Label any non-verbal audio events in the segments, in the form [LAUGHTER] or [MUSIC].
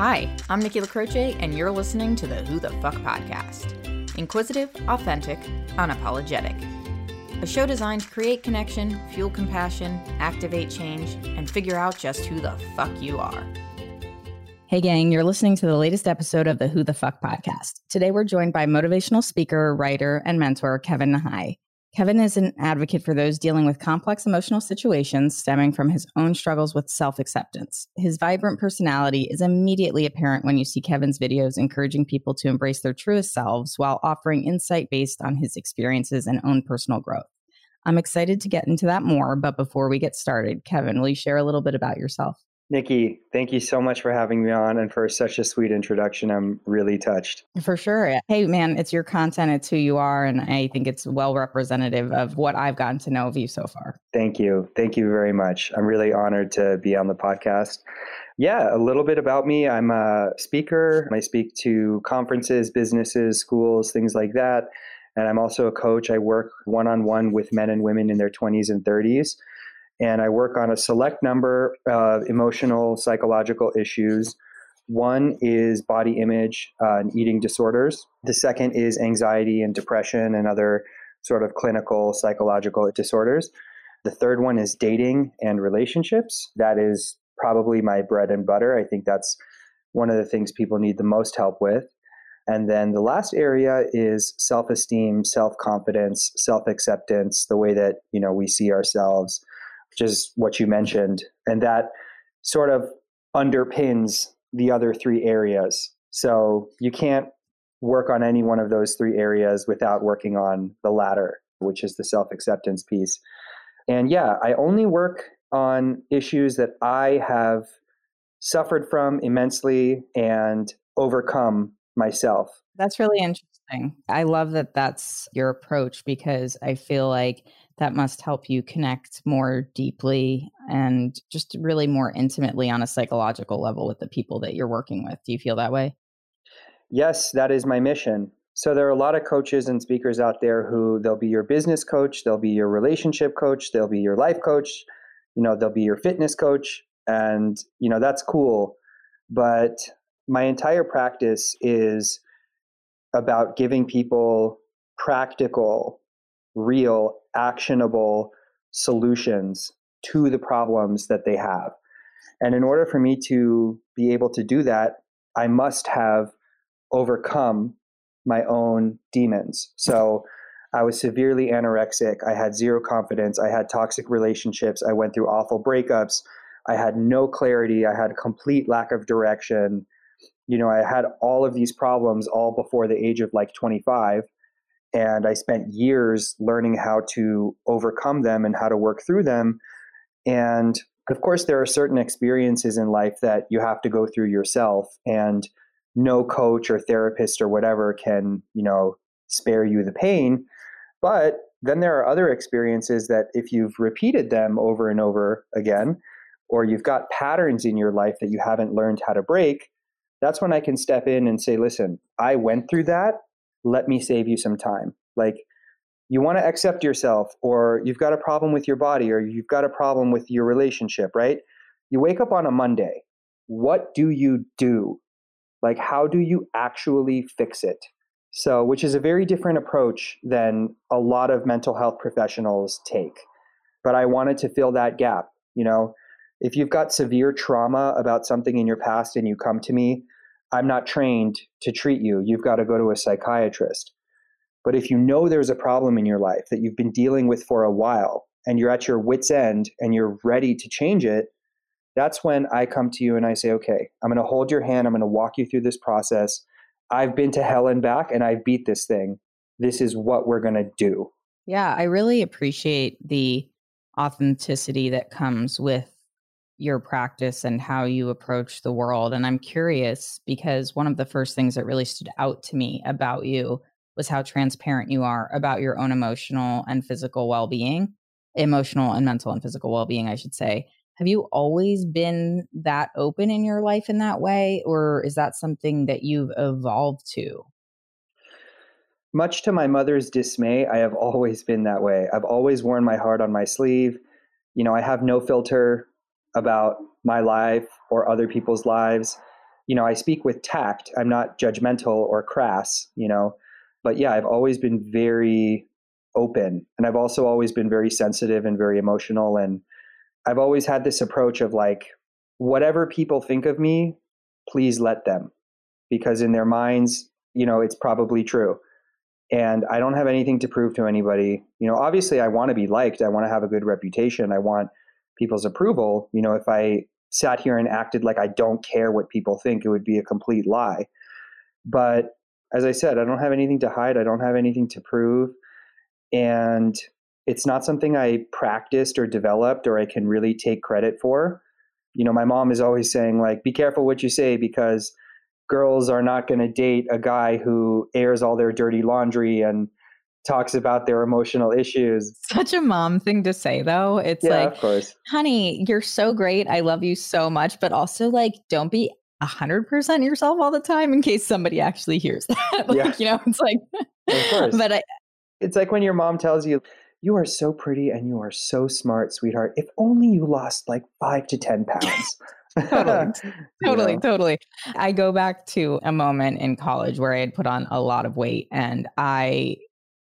Hi, I'm Nikki LaCroce, and you're listening to the Who the Fuck podcast. Inquisitive, authentic, unapologetic. A show designed to create connection, fuel compassion, activate change, and figure out just who the fuck you are. Hey, gang, you're listening to the latest episode of the Who the Fuck podcast. Today, we're joined by motivational speaker, writer, and mentor Kevin Nahai. Kevin is an advocate for those dealing with complex emotional situations stemming from his own struggles with self acceptance. His vibrant personality is immediately apparent when you see Kevin's videos encouraging people to embrace their truest selves while offering insight based on his experiences and own personal growth. I'm excited to get into that more, but before we get started, Kevin, will you share a little bit about yourself? Nikki, thank you so much for having me on and for such a sweet introduction. I'm really touched. For sure. Hey, man, it's your content, it's who you are. And I think it's well representative of what I've gotten to know of you so far. Thank you. Thank you very much. I'm really honored to be on the podcast. Yeah, a little bit about me. I'm a speaker. I speak to conferences, businesses, schools, things like that. And I'm also a coach. I work one on one with men and women in their 20s and 30s and I work on a select number of emotional, psychological issues. One is body image uh, and eating disorders. The second is anxiety and depression and other sort of clinical psychological disorders. The third one is dating and relationships. That is probably my bread and butter. I think that's one of the things people need the most help with. And then the last area is self-esteem, self-confidence, self-acceptance, the way that, you know, we see ourselves which is what you mentioned. And that sort of underpins the other three areas. So you can't work on any one of those three areas without working on the latter, which is the self acceptance piece. And yeah, I only work on issues that I have suffered from immensely and overcome myself. That's really interesting. I love that that's your approach because I feel like that must help you connect more deeply and just really more intimately on a psychological level with the people that you're working with. Do you feel that way? Yes, that is my mission. So there are a lot of coaches and speakers out there who they'll be your business coach, they'll be your relationship coach, they'll be your life coach, you know, they'll be your fitness coach and you know that's cool, but my entire practice is about giving people practical, real actionable solutions to the problems that they have. And in order for me to be able to do that, I must have overcome my own demons. So I was severely anorexic. I had zero confidence. I had toxic relationships. I went through awful breakups. I had no clarity. I had a complete lack of direction. You know, I had all of these problems all before the age of like 25. And I spent years learning how to overcome them and how to work through them. And of course, there are certain experiences in life that you have to go through yourself, and no coach or therapist or whatever can, you know, spare you the pain. But then there are other experiences that, if you've repeated them over and over again, or you've got patterns in your life that you haven't learned how to break, that's when I can step in and say, listen, I went through that let me save you some time. Like you want to accept yourself, or you've got a problem with your body, or you've got a problem with your relationship, right? You wake up on a Monday. What do you do? Like, how do you actually fix it? So, which is a very different approach than a lot of mental health professionals take. But I wanted to fill that gap. You know, if you've got severe trauma about something in your past and you come to me, I'm not trained to treat you. You've got to go to a psychiatrist. But if you know there's a problem in your life that you've been dealing with for a while and you're at your wits' end and you're ready to change it, that's when I come to you and I say, okay, I'm going to hold your hand. I'm going to walk you through this process. I've been to hell and back and I've beat this thing. This is what we're going to do. Yeah, I really appreciate the authenticity that comes with your practice and how you approach the world. And I'm curious because one of the first things that really stood out to me about you was how transparent you are about your own emotional and physical well being, emotional and mental and physical well being, I should say. Have you always been that open in your life in that way? Or is that something that you've evolved to? Much to my mother's dismay, I have always been that way. I've always worn my heart on my sleeve. You know, I have no filter about my life or other people's lives. you know, I speak with tact. I'm not judgmental or crass, you know. But yeah, I've always been very open and I've also always been very sensitive and very emotional and I've always had this approach of like whatever people think of me, please let them because in their minds, you know, it's probably true. And I don't have anything to prove to anybody. You know, obviously I want to be liked. I want to have a good reputation. I want people's approval. You know, if I sat here and acted like I don't care what people think, it would be a complete lie. But as I said, I don't have anything to hide. I don't have anything to prove. And it's not something I practiced or developed or I can really take credit for. You know, my mom is always saying, like, be careful what you say because girls are not going to date a guy who airs all their dirty laundry and talks about their emotional issues. Such a mom thing to say, though. It's yeah, like, of course. honey, you're so great. I love you so much. But also, like, don't be 100% yourself all the time in case somebody actually hears [LAUGHS] that. like, yeah. you know, it's like, of course. but I, it's like when your mom tells you, you are so pretty and you are so smart, sweetheart. If only you lost like five to 10 pounds. [LAUGHS] totally, [LAUGHS] totally, totally. I go back to a moment in college where I had put on a lot of weight and I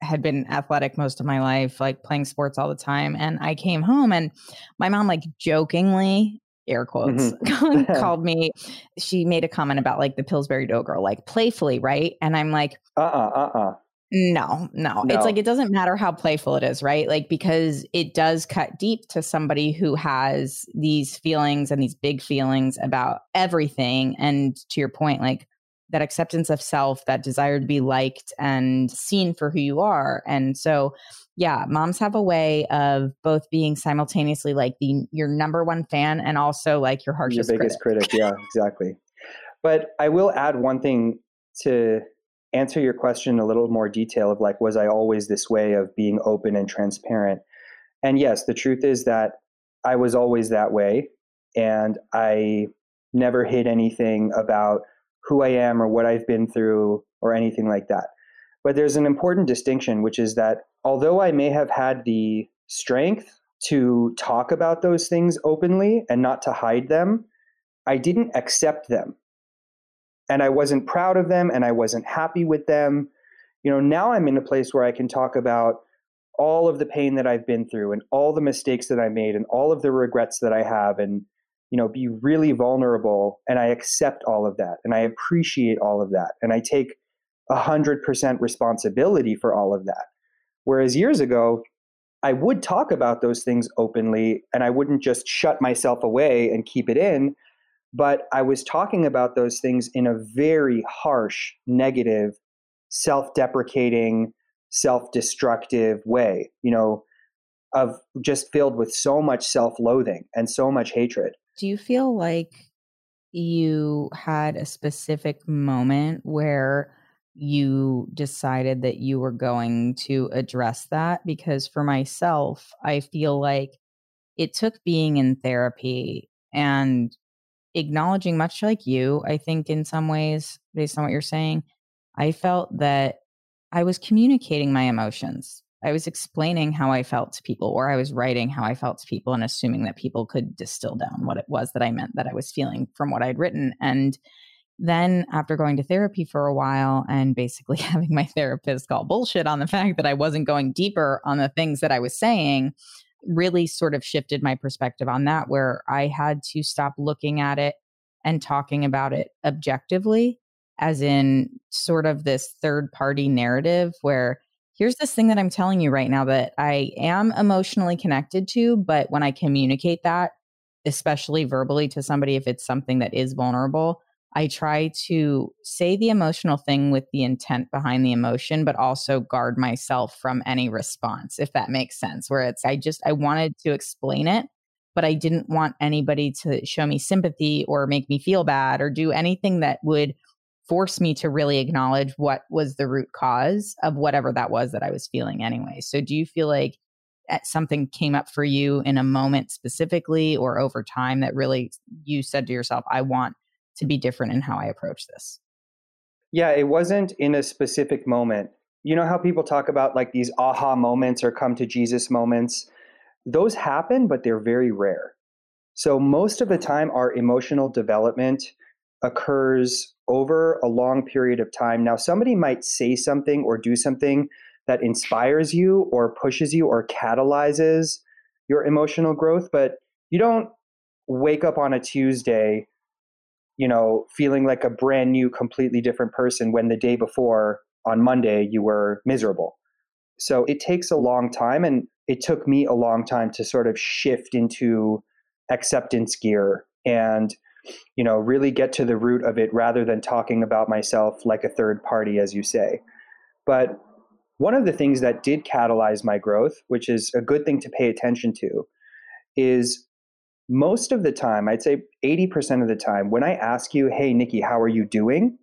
had been athletic most of my life, like playing sports all the time. And I came home and my mom, like jokingly, air quotes, mm-hmm. [LAUGHS] [LAUGHS] called me. She made a comment about like the Pillsbury Dough girl, like playfully, right? And I'm like, uh uh-uh, uh, uh-uh. No, no, no. It's like it doesn't matter how playful it is, right? Like because it does cut deep to somebody who has these feelings and these big feelings about everything. And to your point, like that acceptance of self, that desire to be liked and seen for who you are. And so, yeah, moms have a way of both being simultaneously like the your number one fan and also like your harshest your biggest critic. critic. Yeah, exactly. But I will add one thing to answer your question a little more detail of like was I always this way of being open and transparent? And yes, the truth is that I was always that way and I never hid anything about who I am or what I've been through or anything like that. But there's an important distinction, which is that although I may have had the strength to talk about those things openly and not to hide them, I didn't accept them. And I wasn't proud of them and I wasn't happy with them. You know, now I'm in a place where I can talk about all of the pain that I've been through and all the mistakes that I made and all of the regrets that I have and you know, be really vulnerable. And I accept all of that and I appreciate all of that. And I take 100% responsibility for all of that. Whereas years ago, I would talk about those things openly and I wouldn't just shut myself away and keep it in. But I was talking about those things in a very harsh, negative, self deprecating, self destructive way, you know, of just filled with so much self loathing and so much hatred. Do you feel like you had a specific moment where you decided that you were going to address that? Because for myself, I feel like it took being in therapy and acknowledging, much like you, I think, in some ways, based on what you're saying, I felt that I was communicating my emotions I was explaining how I felt to people, or I was writing how I felt to people and assuming that people could distill down what it was that I meant that I was feeling from what I'd written. And then after going to therapy for a while and basically [LAUGHS] having my therapist call bullshit on the fact that I wasn't going deeper on the things that I was saying, really sort of shifted my perspective on that, where I had to stop looking at it and talking about it objectively, as in sort of this third party narrative where here's this thing that I'm telling you right now that I am emotionally connected to, but when I communicate that, especially verbally to somebody, if it's something that is vulnerable, I try to say the emotional thing with the intent behind the emotion, but also guard myself from any response, if that makes sense. Where it's, I just, I wanted to explain it, but I didn't want anybody to show me sympathy or make me feel bad or do anything that would forced me to really acknowledge what was the root cause of whatever that was that I was feeling anyway. So do you feel like eh, something came up for you in a moment specifically or over time that really you said to yourself, I want to be different in how I approach this? Yeah, it wasn't in a specific moment. You know how people talk about like these aha moments or come to Jesus moments? Those happen, but they're very rare. So most of the time, our emotional development occurs over a long period of time. Now, somebody might say something or do something that inspires you or pushes you or catalyzes your emotional growth, but you don't wake up on a Tuesday, you know, feeling like a brand new, completely different person when the day before on Monday you were miserable. So it takes a long time, and it took me a long time to sort of shift into acceptance gear and you know really get to the root of it rather than talking about myself like a third party as you say. But one of the things that did catalyze my growth which is a good thing to pay attention to is most of the time i'd say 80% of the time when i ask you hey nikki how are you doing?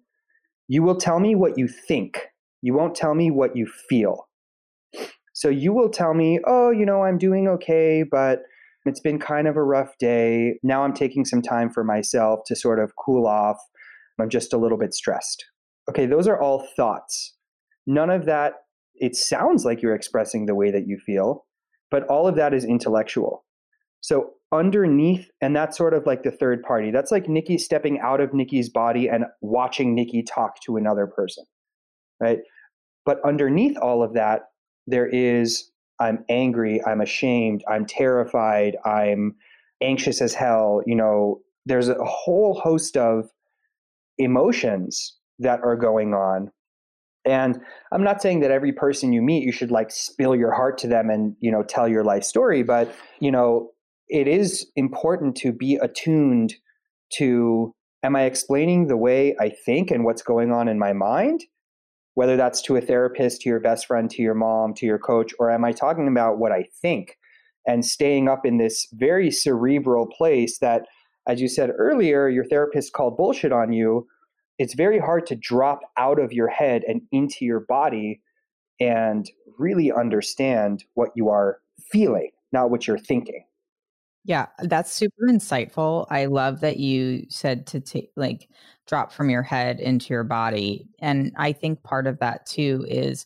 you will tell me what you think. You won't tell me what you feel. So you will tell me oh you know i'm doing okay but it's been kind of a rough day. Now I'm taking some time for myself to sort of cool off. I'm just a little bit stressed. Okay, those are all thoughts. None of that, it sounds like you're expressing the way that you feel, but all of that is intellectual. So underneath, and that's sort of like the third party. That's like Nikki stepping out of Nikki's body and watching Nikki talk to another person, right? But underneath all of that, there is I'm angry, I'm ashamed, I'm terrified, I'm anxious as hell. You know, there's a whole host of emotions that are going on. And I'm not saying that every person you meet, you should like spill your heart to them and, you know, tell your life story. But, you know, it is important to be attuned to am I explaining the way I think and what's going on in my mind? Whether that's to a therapist, to your best friend, to your mom, to your coach, or am I talking about what I think and staying up in this very cerebral place that, as you said earlier, your therapist called bullshit on you? It's very hard to drop out of your head and into your body and really understand what you are feeling, not what you're thinking. Yeah, that's super insightful. I love that you said to take like drop from your head into your body. And I think part of that too is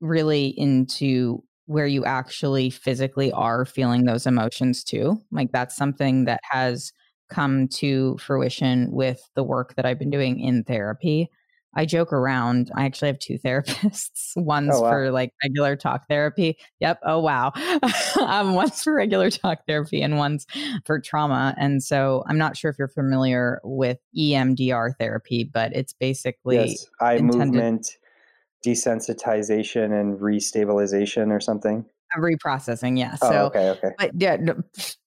really into where you actually physically are feeling those emotions too. Like that's something that has come to fruition with the work that I've been doing in therapy. I joke around. I actually have two [LAUGHS] therapists. One's oh, wow. for like regular talk therapy. Yep. Oh wow. [LAUGHS] um, one's for regular talk therapy and one's for trauma. And so I'm not sure if you're familiar with EMDR therapy, but it's basically yes, eye intended- movement desensitization and restabilization or something reprocessing yeah oh, so okay okay. but yeah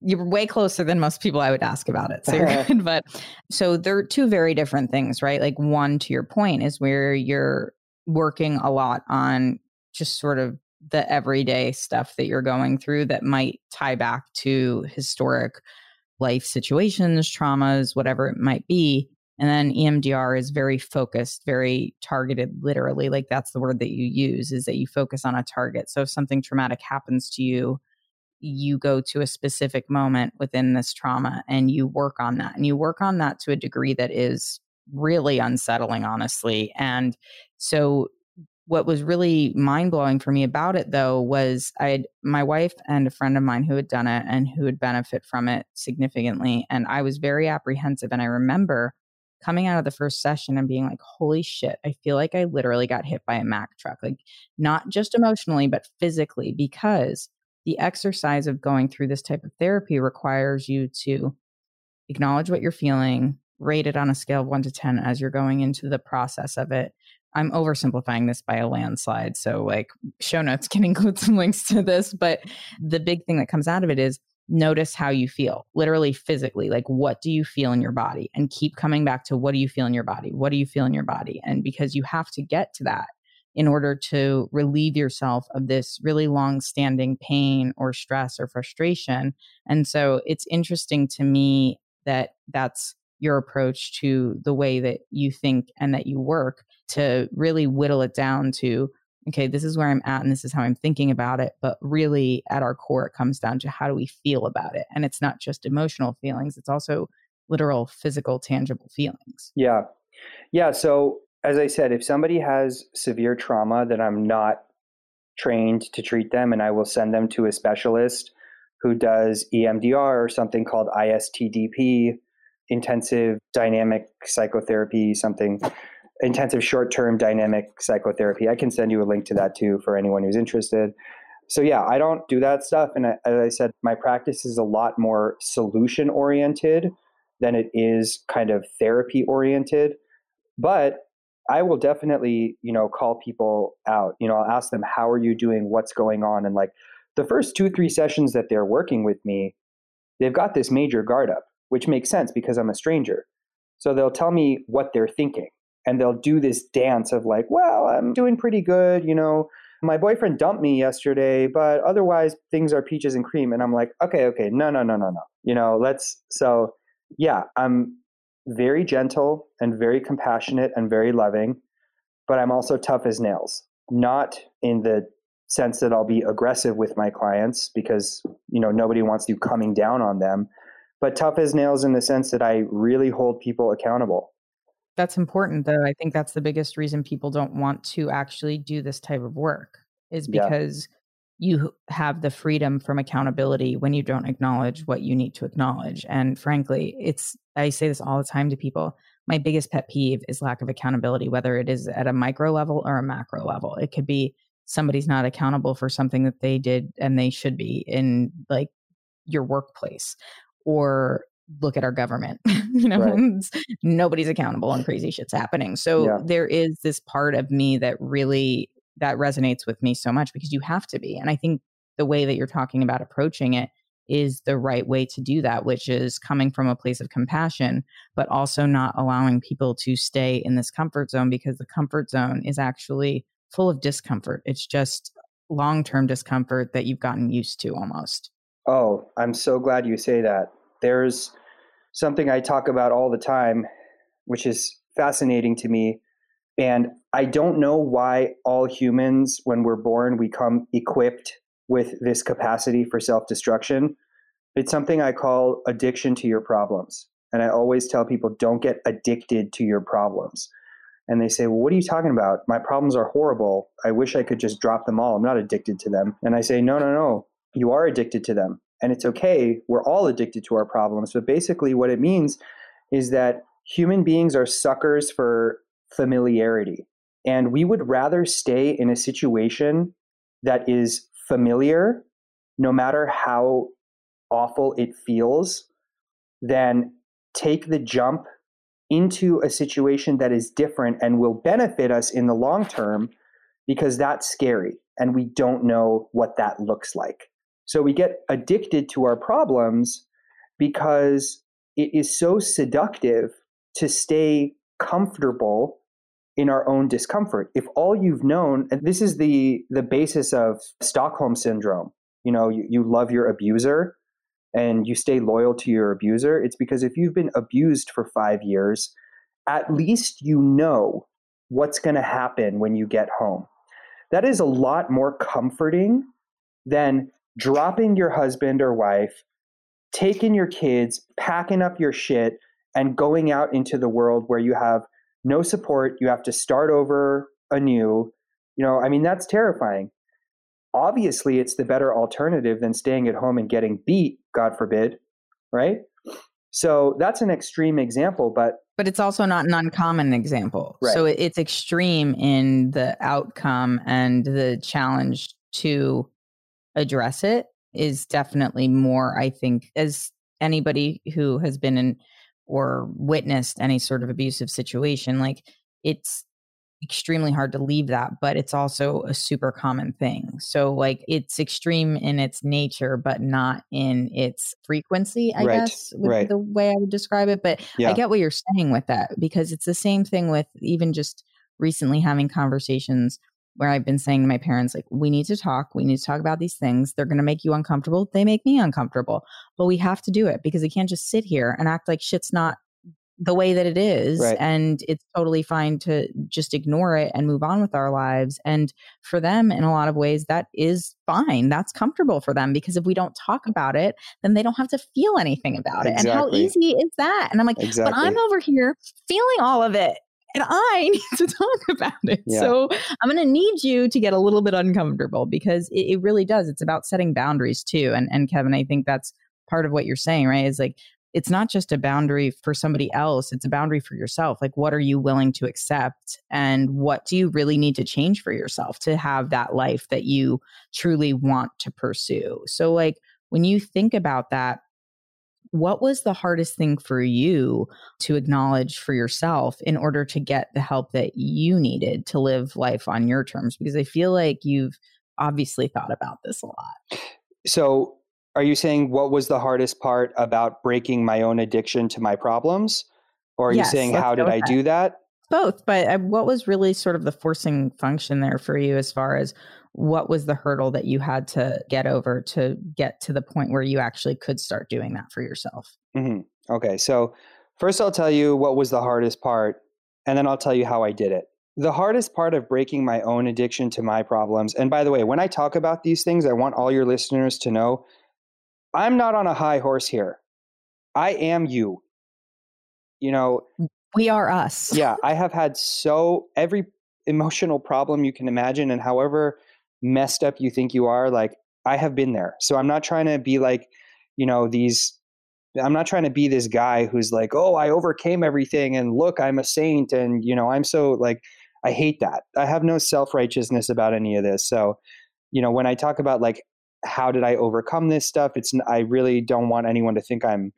you're way closer than most people i would ask about it so you're [LAUGHS] good but so they're two very different things right? Like one to your point is where you're working a lot on just sort of the everyday stuff that you're going through that might tie back to historic life situations traumas whatever it might be and then EMDR is very focused, very targeted, literally. Like that's the word that you use is that you focus on a target. So if something traumatic happens to you, you go to a specific moment within this trauma and you work on that. And you work on that to a degree that is really unsettling, honestly. And so what was really mind blowing for me about it though was I my wife and a friend of mine who had done it and who would benefit from it significantly. And I was very apprehensive. And I remember coming out of the first session and being like, holy shit, I feel like I literally got hit by a Mack truck. Like, not just emotionally, but physically, because the exercise of going through this type of therapy requires you to acknowledge what you're feeling, rate it on a scale of one to 10 as you're going into the process of it. I'm oversimplifying this by a landslide. So, like, show notes can [LAUGHS] include some links to this. But the big thing that comes out of it is notice how you feel, literally physically. Like, what do you feel in your body? And keep coming back to what do you feel in your body? What do you feel in your body? And because you have to get to that in order to relieve yourself of this really long standing pain or stress or frustration. And so it's interesting to me that that's your approach to the way that you think and that you work to really whittle it down to okay, this is where I'm at and this is how I'm thinking about it. But really, at our core, it comes down to how do we feel about it? And it's not just emotional feelings, it's also literal, physical, tangible feelings. Yeah. Yeah. So, as I said, if somebody has severe trauma that I'm not trained to treat them, and I will send them to a specialist who does EMDR or something called ISTDP, intensive dynamic psychotherapy, something intensive short term dynamic psychotherapy. I can send you a link to that too for anyone who's interested. So, yeah, I don't do that stuff. And as I said, my practice is a lot more solution oriented than it is kind of therapy oriented. But I will definitely, you know, call people out. You know, I'll ask them, how are you doing? What's going on? And like the first two, three sessions that they're working with me, they've got this major guard up, which makes sense because I'm a stranger. So they'll tell me what they're thinking and they'll do this dance of like, well, I'm doing pretty good, you know. My boyfriend dumped me yesterday, but otherwise things are peaches and cream. And I'm like, okay, okay, no, no, no, no, no. You know, let's so yeah, I'm very gentle and very compassionate and very loving, but I'm also tough as nails. Not in the sense that I'll be aggressive with my clients because, you know, nobody wants you coming down on them, but tough as nails in the sense that I really hold people accountable. That's important, though. I think that's the biggest reason people don't want to actually do this type of work is because yeah. you have the freedom from accountability when you don't acknowledge what you need to acknowledge. And frankly, it's, I say this all the time to people. My biggest pet peeve is lack of accountability, whether it is at a micro level or a macro level. It could be somebody's not accountable for something that they did and they should be in like your workplace or look at our government [LAUGHS] you know right. nobody's accountable and crazy shit's happening so yeah. there is this part of me that really that resonates with me so much because you have to be and i think the way that you're talking about approaching it is the right way to do that which is coming from a place of compassion but also not allowing people to stay in this comfort zone because the comfort zone is actually full of discomfort it's just long-term discomfort that you've gotten used to almost oh i'm so glad you say that there's something I talk about all the time, which is fascinating to me. And I don't know why all humans, when we're born, we come equipped with this capacity for self destruction. It's something I call addiction to your problems. And I always tell people don't get addicted to your problems. And they say, Well, what are you talking about? My problems are horrible. I wish I could just drop them all. I'm not addicted to them. And I say, No, no, no. You are addicted to them and it's okay. We're all addicted to our problems. But basically, what it means is that human beings are suckers for familiarity. And we would rather stay in a situation that is familiar, no matter how awful it feels, than take the jump into a situation that is different and will benefit us in the long term because that's scary and we don't know what that looks like. So we get addicted to our problems because it is so seductive to stay comfortable in our own discomfort. If all you've known, and this is the the basis of Stockholm syndrome, you know, you, you love your abuser and you stay loyal to your abuser, it's because if you've been abused for five years, at least you know what's going to happen when you get home. That is a lot more comforting than dropping your husband or wife, taking your kids, packing up your shit, and going out into the world where you have no support, you have to start over anew. You know, I mean, that's terrifying. Obviously, it's the better alternative than staying at home and getting beat, God forbid, right? So that's an extreme example, but but it's also not an uncommon example. Right. So it's extreme in the outcome and the challenge to address it is definitely more, I think, as anybody who has been in or witnessed any sort of abusive situation, like it's extremely hard to leave that, but it's also a super common thing. So, like, it's extreme in its nature, but not in its frequency, I right. guess, right. the way I would describe it. But yeah. I get what you're saying with that because it's the same thing with even just recently having conversations where I've been saying to my parents, like, we need to talk. We need to talk about these things. They're going to make you uncomfortable. They make me uncomfortable, but we have to do it because I can't just sit here and act like shit's not the way that it is. Right. And it's totally fine to just ignore it and move on with our lives. And for them, in a lot of ways, that is fine. That's comfortable for them because if we don't talk mm. about it, then they don't have to feel anything about exactly. it. And how easy is that? And I'm like, exactly. but I'm over here feeling all of it and I [LAUGHS] need to talk about it. Yeah. So I'm going to need you to get a little bit uncomfortable because it, it, really does. It's about setting boundaries too. And, and Kevin, I think that's part of what you're saying, right? Is like, it's not just a boundary for somebody else, it's a boundary for yourself. Like, what are you willing to accept? And what do you really need to change for yourself to have that life that you truly want to pursue? So, like, when you think about that, what was the hardest thing for you to acknowledge for yourself in order to get the help that you needed to live life on your terms? Because I feel like you've obviously thought about this a lot. So, are you saying what was the hardest part about breaking my own addiction to my problems? Or are yes, you saying how did I do that? Both, but uh, what was really sort of the forcing function there for you as far as what was the hurdle that you had to get over to get to the point where you actually could start doing that for yourself? Mm-hmm. Okay, so first I'll tell you what was the hardest part, and then I'll tell you how I did it. The hardest part of breaking my own addiction to my problems, and by the way, when I talk about these things, I want all your listeners to know I'm not on a high horse here. I am you. You know, we are us. yeah, I have had so every emotional problem you can imagine, and however messed up you think you are, like I have been there. So I'm not trying to be like, you know, these I'm not trying to be this guy who's like, "Oh, I overcame everything and look, I'm a saint and, you know, I'm so like I hate that. I have no self-righteousness about any of this." So, you know, when I talk about like how did I overcome this stuff, it's I really don't want anyone to think I'm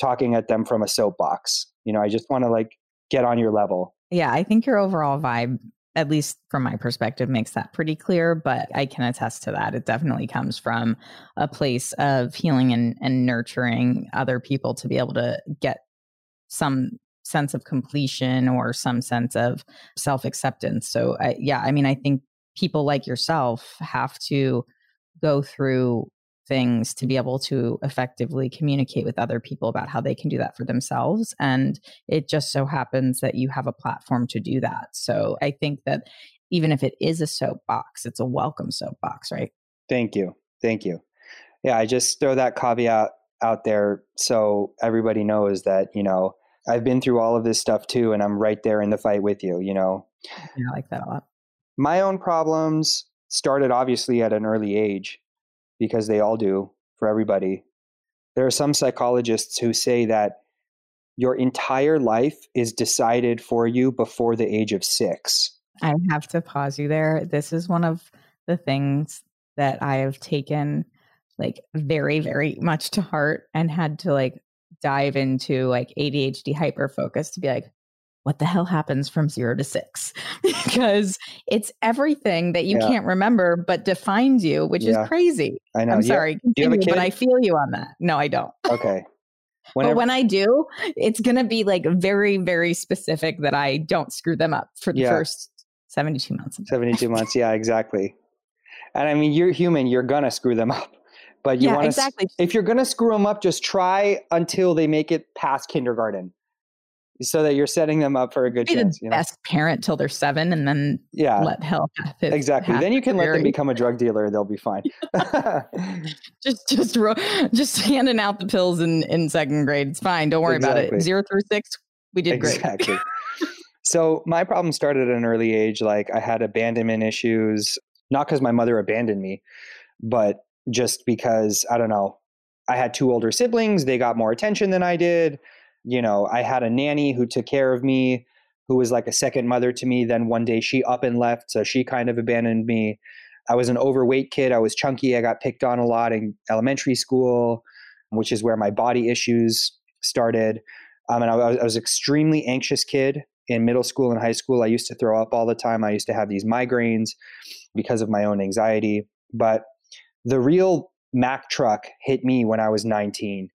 talking at them from a soapbox. You know, I just want to like get on your level. Yeah, I think your overall vibe at least from my perspective, makes that pretty clear. But I can attest to that. It definitely comes from a place of healing and, and nurturing other people to be able to get some sense of completion or some sense of self acceptance. So, I, yeah, I mean, I think people like yourself have to go through things to be able to effectively communicate with other people about how they can do that for themselves. And it just so happens that you have a platform to do that. So I think that even if it is a soapbox, it's a welcome soapbox, right? Thank you. Thank you. Yeah, I just throw that caveat out there so everybody knows that, you know, I've been through all of this stuff too, and I'm right there in the fight with you, you know. Yeah, I like that a lot. My own problems started obviously at an early age because they all do for everybody. There are some psychologists who say that your entire life is decided for you before the age of six. I have to pause you there. This is one of the things that I have taken like very, very much to heart and had to like dive into like ADHD hyper focus to be like, what the hell happens from zero to six? [LAUGHS] Because it's everything that you yeah. can't remember but defines you which yeah. is crazy. I know. I'm sorry continue, but i feel you on that. No i don't. Okay. [LAUGHS] Whenever- but when i do it's going to be like very very specific that i don't screw them up for the yeah. first 72 months [LAUGHS] 72 months. Yeah exactly. And i mean you're human. You're gonna screw them up. But you want to exactly. if you're gonna screw them up just try until they make it past kindergarten so that you're setting them up for a good Be chance. The you know? best parent till they're seven, and then yeah, let hell exactly. Then you can let them become a drug dealer; they'll be fine. [LAUGHS] [LAUGHS] just, just, just [LAUGHS] handing out the pills in in second grade. It's fine. Don't worry exactly. about it. Zero through six, we did great. Exactly. so my problem started at an early age. Like I had abandonment issues, not because my mother abandoned me, but just because I don't know. I had two older siblings. They got more attention than I did you know, I had a nanny who took care of me, who was like a second mother to me. Then one day she up and left, so she kind of abandoned me. I was an overweight kid. I was chunky. I got picked on a lot in elementary school, which is where my body issues started. Um, and I, I was an extremely anxious kid in middle school and high school. I used to throw up all the time. I used to have these migraines because of my own anxiety. But the real Mack truck hit me when I was 19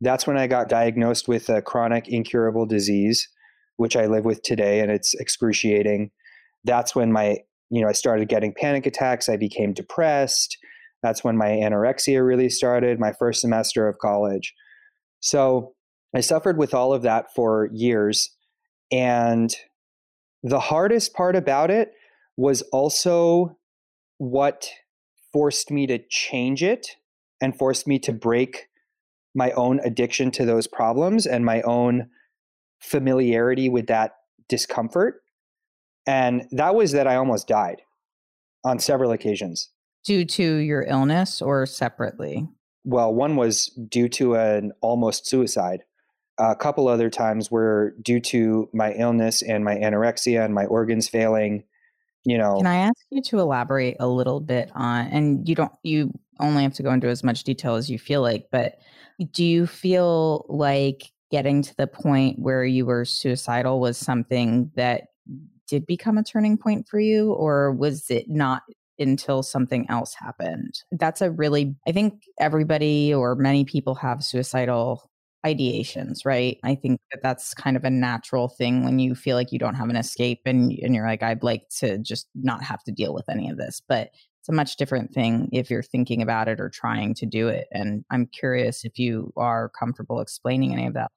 that's when I got diagnosed with a chronic incurable disease, which I live with today, and it's excruciating. That's when my, you know, I started getting panic attacks. I became depressed. That's when my anorexia really started, my first semester of college. So I suffered with all of that for years. And the hardest part about it was also what forced me to change it and forced me to break my own addiction to those problems and my own familiarity with that discomfort. And that was that I almost died on several occasions. Due to your illness or separately? Well, one was due to an almost suicide. a couple other times were due to my illness and my anorexia and my organs failing you know can i ask you to elaborate a little bit on and you don't you only have to go into as much detail as you feel like but do you feel like getting to the point where you were suicidal was something that did become a turning point for you or was it not until something else happened that's a really i think everybody or many people have suicidal ideations, right? I think that that's kind of a natural thing when you feel like you don't have an escape and and you're like I'd like to just not have to deal with any of this. But it's a much different thing if you're thinking about it or trying to do it. And I'm curious if you are comfortable explaining any of that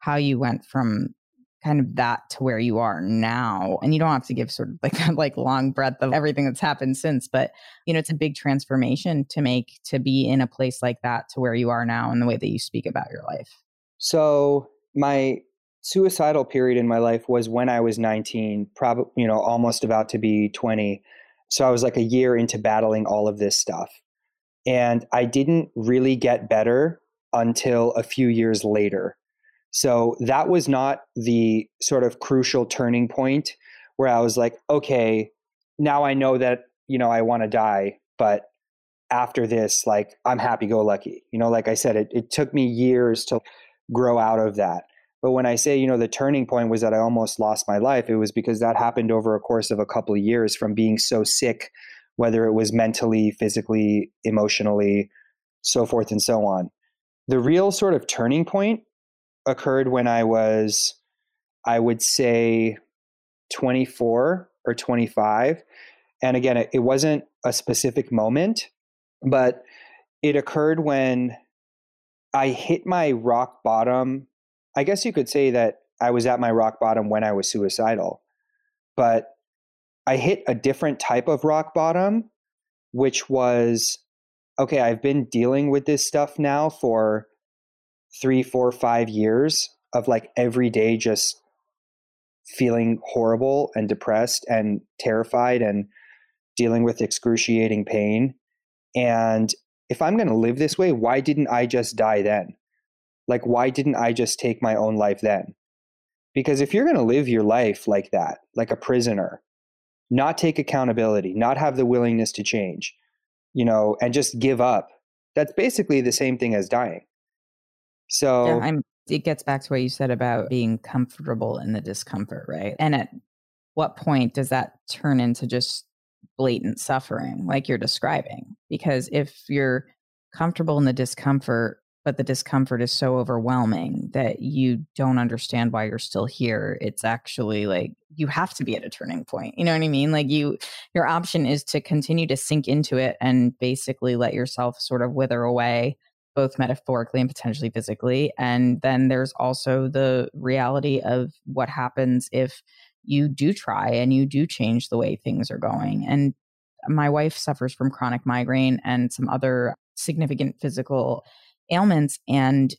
how you went from kind of that to where you are now and you don't have to give sort of like [LAUGHS] that like long breadth of everything that's happened since but you know it's a big transformation to make to be in a place like that to where you are now and the way that you speak about your life so my suicidal period in my life was when I was 19, probably, you know, almost about to be 20. So I was like a year into battling all of this stuff. And I didn't really get better until a few years later. So that was not the sort of crucial turning point where I was like, okay, now I know that, you know, I want to die, but after this, like I'm happy go lucky. You know, like I said, it, it took me years to grow out of that. But when I say, you know, the turning point was that I almost lost my life, it was because that happened over a course of a couple of years from being so sick, whether it was mentally, physically, emotionally, so forth and so on. The real sort of turning point occurred when I was, I would say, 24 or 25. And again, it, it wasn't a specific moment, but it occurred when I hit my rock bottom. I guess you could say that I was at my rock bottom when I was suicidal, but I hit a different type of rock bottom, which was okay, I've been dealing with this stuff now for three, four, five years of like every day just feeling horrible and depressed and terrified and dealing with excruciating pain. And if I'm going to live this way, why didn't I just die then? Like, why didn't I just take my own life then? Because if you're going to live your life like that, like a prisoner, not take accountability, not have the willingness to change, you know, and just give up, that's basically the same thing as dying. So yeah, I'm, it gets back to what you said about being comfortable in the discomfort, right? And at what point does that turn into just blatant suffering like you're describing. Because if you're comfortable in the discomfort, but the discomfort is so overwhelming that you don't understand why you're still here, it's actually like you have to be at a turning point. You know what I mean? Like you, your option is to continue to sink into it and basically let yourself sort of wither away both metaphorically and potentially physically. And then there's also the reality of what happens if you do try and you do change the way things are going. And my wife suffers from chronic migraine and some other significant physical ailments. And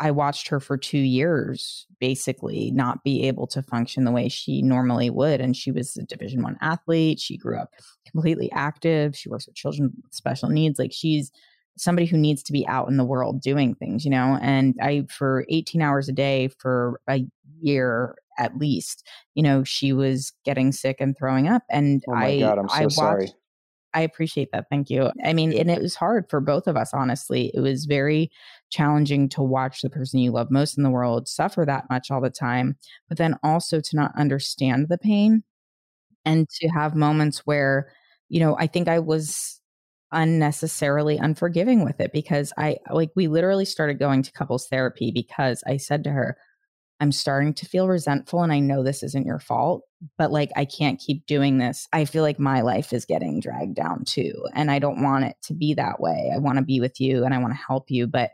I watched her for two years basically not be able to function the way she normally would. And she was a division one athlete. She grew up completely active. She works with children with special needs. Like she's somebody who needs to be out in the world doing things, you know? And I, for 18 hours a day for a year, at least, you know, she was getting sick and throwing up. And oh my I, God, I'm so I watched, sorry. I appreciate that. Thank you. I mean, and it was hard for both of us, honestly. It was very challenging to watch the person you love most in the world suffer that much all the time, but then also to not understand the pain and to have moments where, you know, I think I was unnecessarily unforgiving with it because I like we literally started going to couples therapy because I said to her, I'm starting to feel resentful and I know this isn't your fault, but like I can't keep doing this. I feel like my life is getting dragged down too. And I don't want it to be that way. I want to be with you and I want to help you. But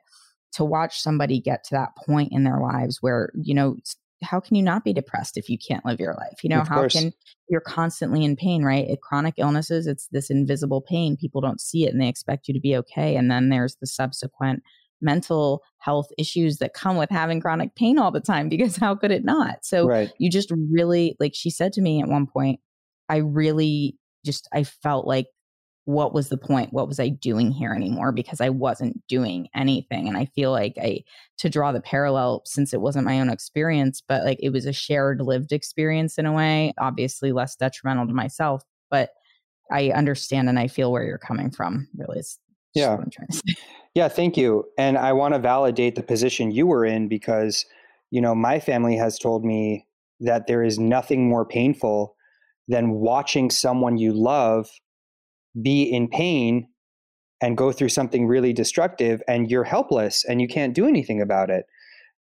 to watch somebody get to that point in their lives where, you know, how can you not be depressed if you can't live your life? You know, how course. can you're constantly in pain, right? It, chronic illnesses, it's this invisible pain. People don't see it and they expect you to be okay. And then there's the subsequent mental health issues that come with having chronic pain all the time because how could it not? So right. you just really like she said to me at one point, I really just I felt like what was the point? What was I doing here anymore? Because I wasn't doing anything. And I feel like I, to draw the parallel, since it wasn't my own experience, but like it was a shared lived experience in a way, obviously less detrimental to myself. But I understand and I feel where you're coming from, really. Is yeah. Yeah, thank you. And I want to validate the position you were in because, you know, my family has told me that there is nothing more painful than watching someone you love be in pain and go through something really destructive and you're helpless and you can't do anything about it.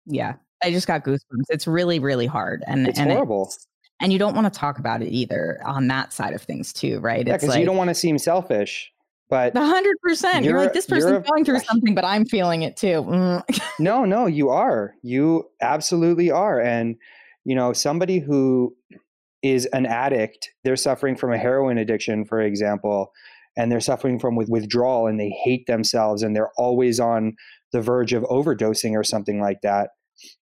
Yeah. I just got goosebumps. It's really, really hard. And it's and horrible. It's, and you don't want to talk about it either on that side of things too, right? Yeah, because like, you don't want to seem selfish. But hundred percent. You're, you're like this person's going through something, but I'm feeling it too. Mm. no, no, you are. You absolutely are. And you know, somebody who is an addict, they're suffering from a heroin addiction, for example, and they're suffering from with withdrawal and they hate themselves and they're always on the verge of overdosing or something like that.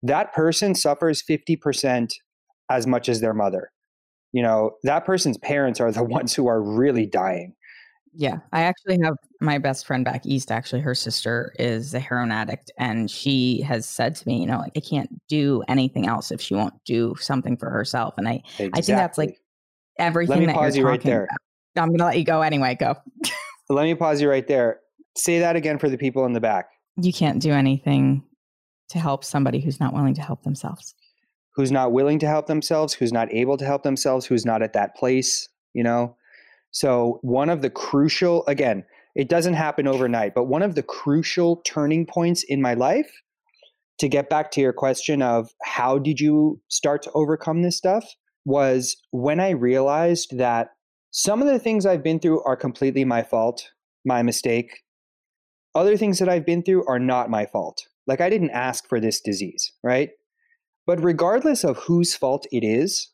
That person suffers 50% as much as their mother. You know, that person's parents are the [LAUGHS] ones who are really dying. Yeah, I actually have my best friend back east. Actually, her sister is a heroin addict, and she has said to me, you know, like I can't do anything else if she won't do something for herself. And I, exactly. I think that's like everything. Let me pause you right there. About. I'm going to let you go anyway. Go. let me pause you right there. Say that again for the people in the back. You can't do anything to help somebody who's not willing to help themselves. Who's not willing to help themselves? Who's not able to help themselves? Who's not at that place? You know so, one of the crucial, again, it doesn't happen overnight, but one of the crucial turning points in my life to get back to your question of how did you start to overcome this stuff was when I realized that some of the things I've been through are completely my fault, my mistake. Other things that I've been through are not my fault. Like I didn't ask for this disease, right? But regardless of whose fault it is,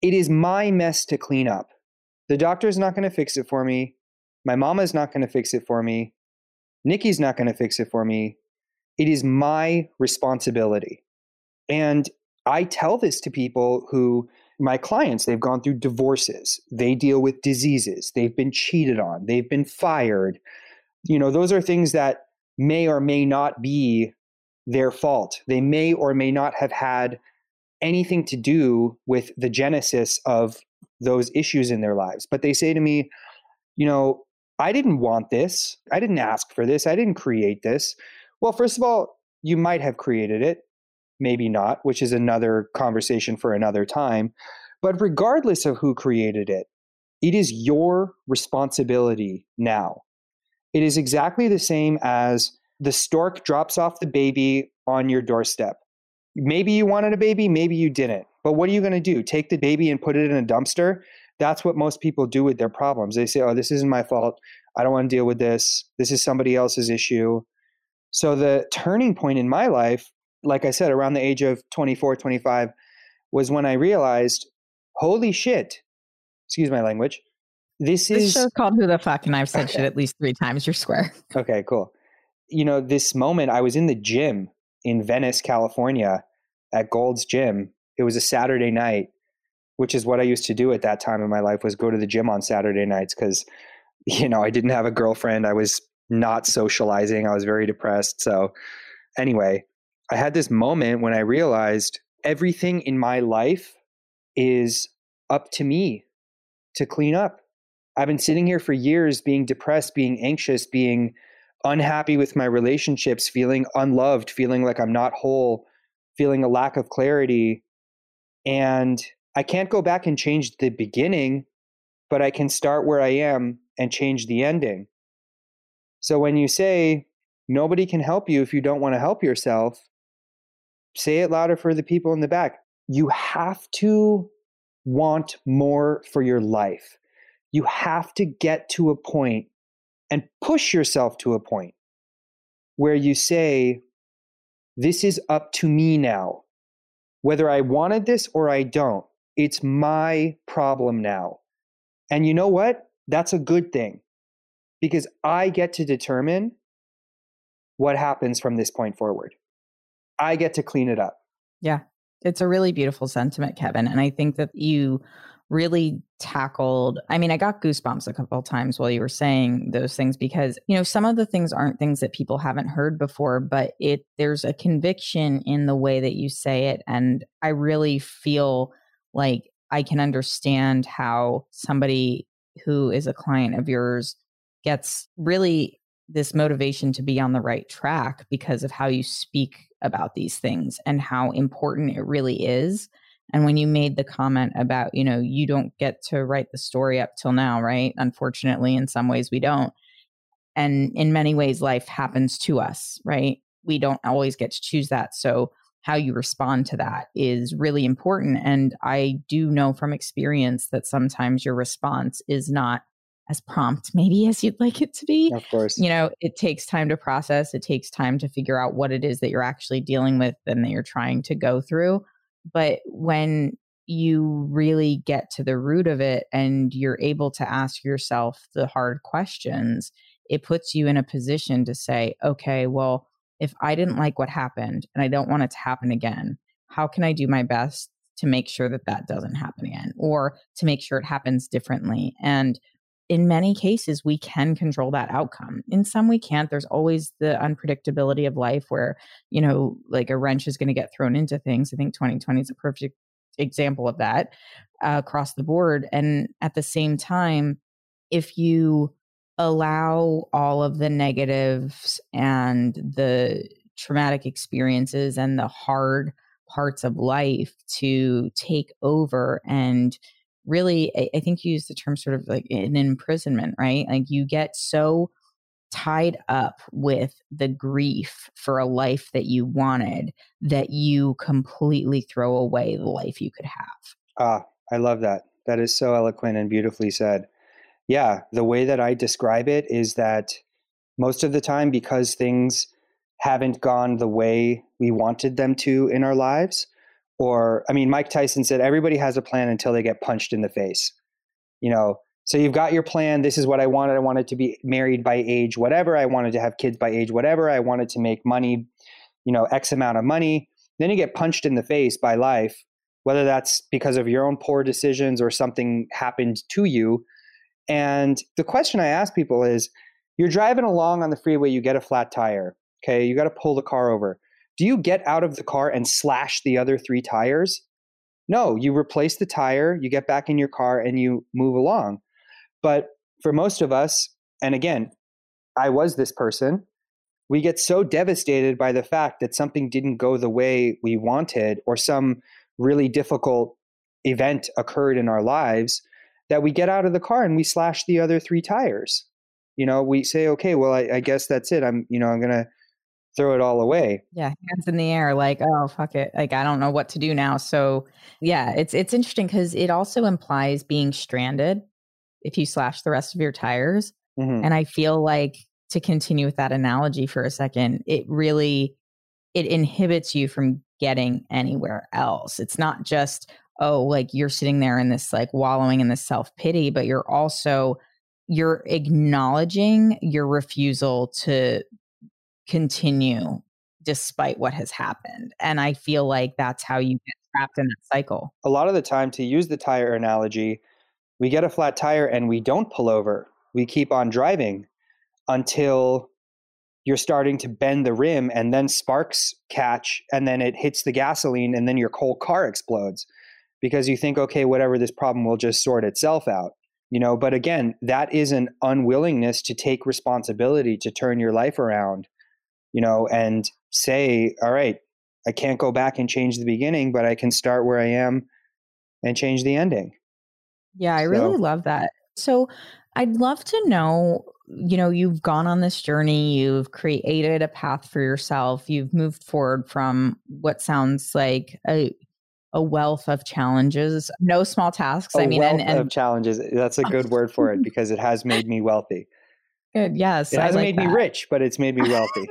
it is my mess to clean up. The doctor's not going to fix it for me. My mama's not going to fix it for me. Nikki's not going to fix it for me. It is my responsibility. And I tell this to people who, my clients, they've gone through divorces, they deal with diseases, they've been cheated on, they've been fired. You know, those are things that may or may not be their fault. They may or may not have had anything to do with the genesis of those issues in their lives. But they say to me, you know, I didn't want this. I didn't ask for this. I didn't create this. Well, first of all, you might have created it, maybe not, which is another conversation for another time. But regardless of who created it, it is your responsibility now. It is exactly the same as the stork drops off the baby on your doorstep. Maybe you wanted a baby, maybe you didn't. But what are you going to do? Take the baby and put it in a dumpster? That's what most people do with their problems. They say, oh, this isn't my fault. I don't want to deal with this. This is somebody else's issue. So the turning point in my life, like I said, around the age of 24, 25, was when I realized, holy shit, excuse my language. This, this is show's called Who the Fuck, and I've said okay. shit [LAUGHS] at least three times. You're square. Okay, cool. You know, this moment, I was in the gym in Venice, California at Gold's Gym. It was a Saturday night, which is what I used to do at that time in my life was go to the gym on Saturday nights cuz you know, I didn't have a girlfriend. I was not socializing. I was very depressed. So anyway, I had this moment when I realized everything in my life is up to me to clean up. I've been sitting here for years being depressed, being anxious, being unhappy with my relationships, feeling unloved, feeling like I'm not whole, feeling a lack of clarity. And I can't go back and change the beginning, but I can start where I am and change the ending. So when you say nobody can help you if you don't want to help yourself, say it louder for the people in the back. You have to want more for your life. You have to get to a point and push yourself to a point where you say, This is up to me now. Whether I wanted this or I don't, it's my problem now. And you know what? That's a good thing because I get to determine what happens from this point forward. I get to clean it up. Yeah. It's a really beautiful sentiment, Kevin. And I think that you really tackled i mean i got goosebumps a couple times while you were saying those things because you know some of the things aren't things that people haven't heard before but it there's a conviction in the way that you say it and i really feel like i can understand how somebody who is a client of yours gets really this motivation to be on the right track because of how you speak about these things and how important it really is and when you made the comment about, you know, you don't get to write the story up till now, right? Unfortunately, in some ways we don't. And in many ways, life happens to us, right? We don't always get to choose that. So, how you respond to that is really important. And I do know from experience that sometimes your response is not as prompt, maybe as you'd like it to be. Of course. You know, it takes time to process, it takes time to figure out what it is that you're actually dealing with and that you're trying to go through. But when you really get to the root of it and you're able to ask yourself the hard questions, it puts you in a position to say, okay, well, if I didn't like what happened and I don't want it to happen again, how can I do my best to make sure that that doesn't happen again or to make sure it happens differently? And in many cases, we can control that outcome. In some, we can't. There's always the unpredictability of life where, you know, like a wrench is going to get thrown into things. I think 2020 is a perfect example of that uh, across the board. And at the same time, if you allow all of the negatives and the traumatic experiences and the hard parts of life to take over and really, I, I think you use the term sort of like an imprisonment, right? Like you get so tied up with the grief for a life that you wanted that you completely throw away the life you could have. Ah, I love that. That is so eloquent and beautifully said. Yeah, the way that I describe it is that most of the time, because things haven't gone the way we wanted them to in our lives, or I mean, Mike Tyson said everybody has a plan until they get punched in the face. You know, so you've got your plan. This is what I wanted. I wanted to be married by age whatever. I wanted to have kids by age whatever. I wanted to make money, you know, X amount of money. Then you get punched in the face by life, whether that's because of your own poor decisions or something happened to you. And the question I ask people is you're driving along on the freeway, you get a flat tire. Okay, you got to pull the car over. Do you get out of the car and slash the other three tires? No, you replace the tire, you get back in your car, and you move along. But for most of us, and again, I was this person, we get so devastated by the fact that something didn't go the way we wanted or some really difficult event occurred in our lives that we get out of the car and we slash the other three tires. You know, we say, okay, well, I, I guess that's it. I'm, you know, I'm going to throw it all away. Yeah, hands in the air like, oh fuck it. Like I don't know what to do now. So, yeah, it's it's interesting cuz it also implies being stranded if you slash the rest of your tires. Mm-hmm. And I feel like to continue with that analogy for a second, it really it inhibits you from getting anywhere else. It's not just oh, like you're sitting there in this like wallowing in this self-pity, but you're also you're acknowledging your refusal to continue despite what has happened. And I feel like that's how you get trapped in that cycle. A lot of the time, to use the tire analogy, we get a flat tire and we don't pull over. We keep on driving until you're starting to bend the rim and then sparks catch and then it hits the gasoline and then your whole car explodes because you think okay whatever this problem will just sort itself out you know but again that is an unwillingness to take responsibility to turn your life around you know, and say, all right, I can't go back and change the beginning, but I can start where I am and change the ending. Yeah, I so. really love that. So I'd love to know, you know, you've gone on this journey, you've created a path for yourself, you've moved forward from what sounds like a a wealth of challenges, no small tasks. A I mean, wealth and, and, of challenges. Eh, that's a good word for it because it has made me wealthy. [LAUGHS] Good. Yes. It hasn't like made that. me rich, but it's made me wealthy.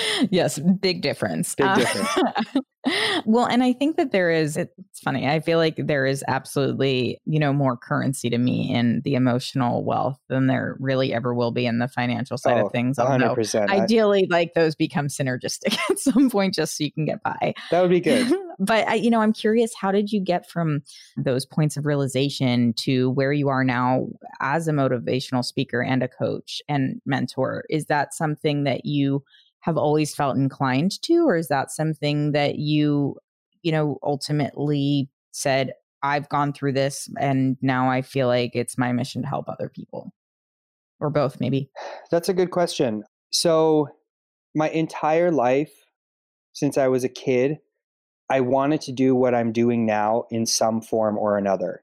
[LAUGHS] yes, big difference. Big difference. Uh, [LAUGHS] well, and I think that there is, it's funny. I feel like there is absolutely, you know, more currency to me in the emotional wealth than there really ever will be in the financial side oh, of things. Although 100%. ideally, like those become synergistic [LAUGHS] at some point just so you can get by. That would be good. but, I, you know, I'm curious, how did you get from those points of realization to where you are now as a motivational speaker and a coach and mentor? Is that something that you have always felt inclined to or is that something that you you know ultimately said i've gone through this and now i feel like it's my mission to help other people or both maybe? That's a good question. So my entire life since i was a kid i wanted to do what i'm doing now in some form or another.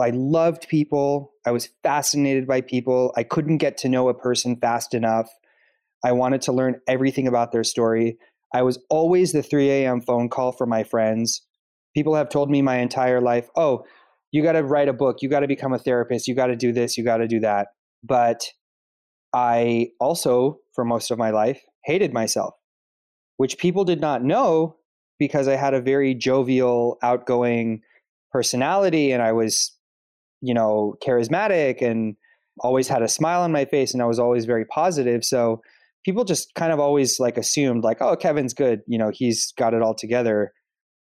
I loved people. I was fascinated by people. I couldn't get to know a person fast enough I wanted to learn everything about their story. I was always the 3 a.m. phone call for my friends. People have told me my entire life, oh, you got to write a book, you got to become a therapist, you got to do this, you got to do that. But I also, for most of my life, hated myself, which people did not know because I had a very jovial, outgoing personality and I was, you know, charismatic and always had a smile on my face and I was always very positive. So people just kind of always like assumed like, oh, Kevin's good. You know, he's got it all together,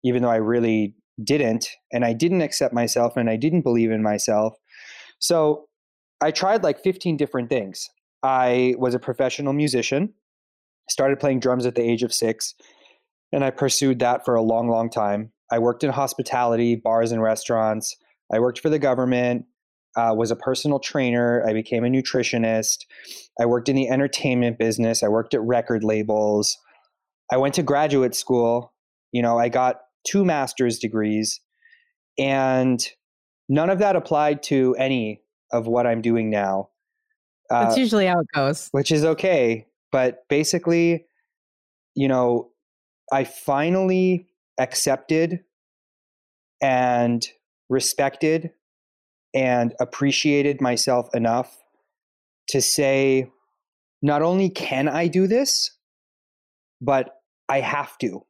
even though I really didn't. And I didn't accept myself and I didn't believe in myself. So I tried like 15 different things. I was a professional musician, started playing drums at the age of six, and I pursued that for a long, long time. I worked in hospitality, bars and restaurants. I worked for the government uh, was a personal trainer. I became a nutritionist. I worked in the entertainment business. I worked at record labels. I went to graduate school. You know, I got two master's degrees, and none of that applied to any of what I'm doing now. Uh, That's usually how it goes, which is okay. But basically, you know, I finally accepted and respected and appreciated myself enough to say, not only can I do this, but I have to.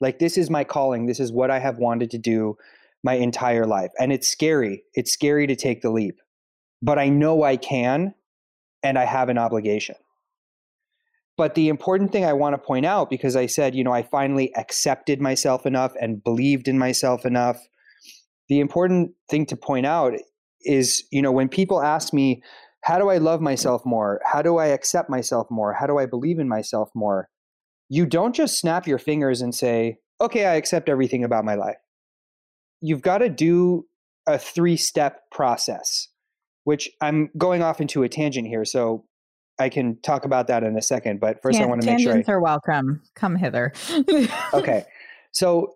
Like, this is my calling. This is what I have wanted to do my entire life. And it's scary. It's scary to take the leap, but I know I can and I have an obligation. But the important thing I want to point out, because I said, you know, I finally accepted myself enough and believed in myself enough the important thing to point out is, you know, when people ask me, how do I love myself more? How do I accept myself more? How do I believe in myself more? You don't just snap your fingers and say, okay, I accept everything about my life. You've got to do a three step process, which I'm going off into a tangent here. So I can talk about that in a second. But first, Tan- I want to make sure. Tangents I... are welcome. Come hither. [LAUGHS] okay. So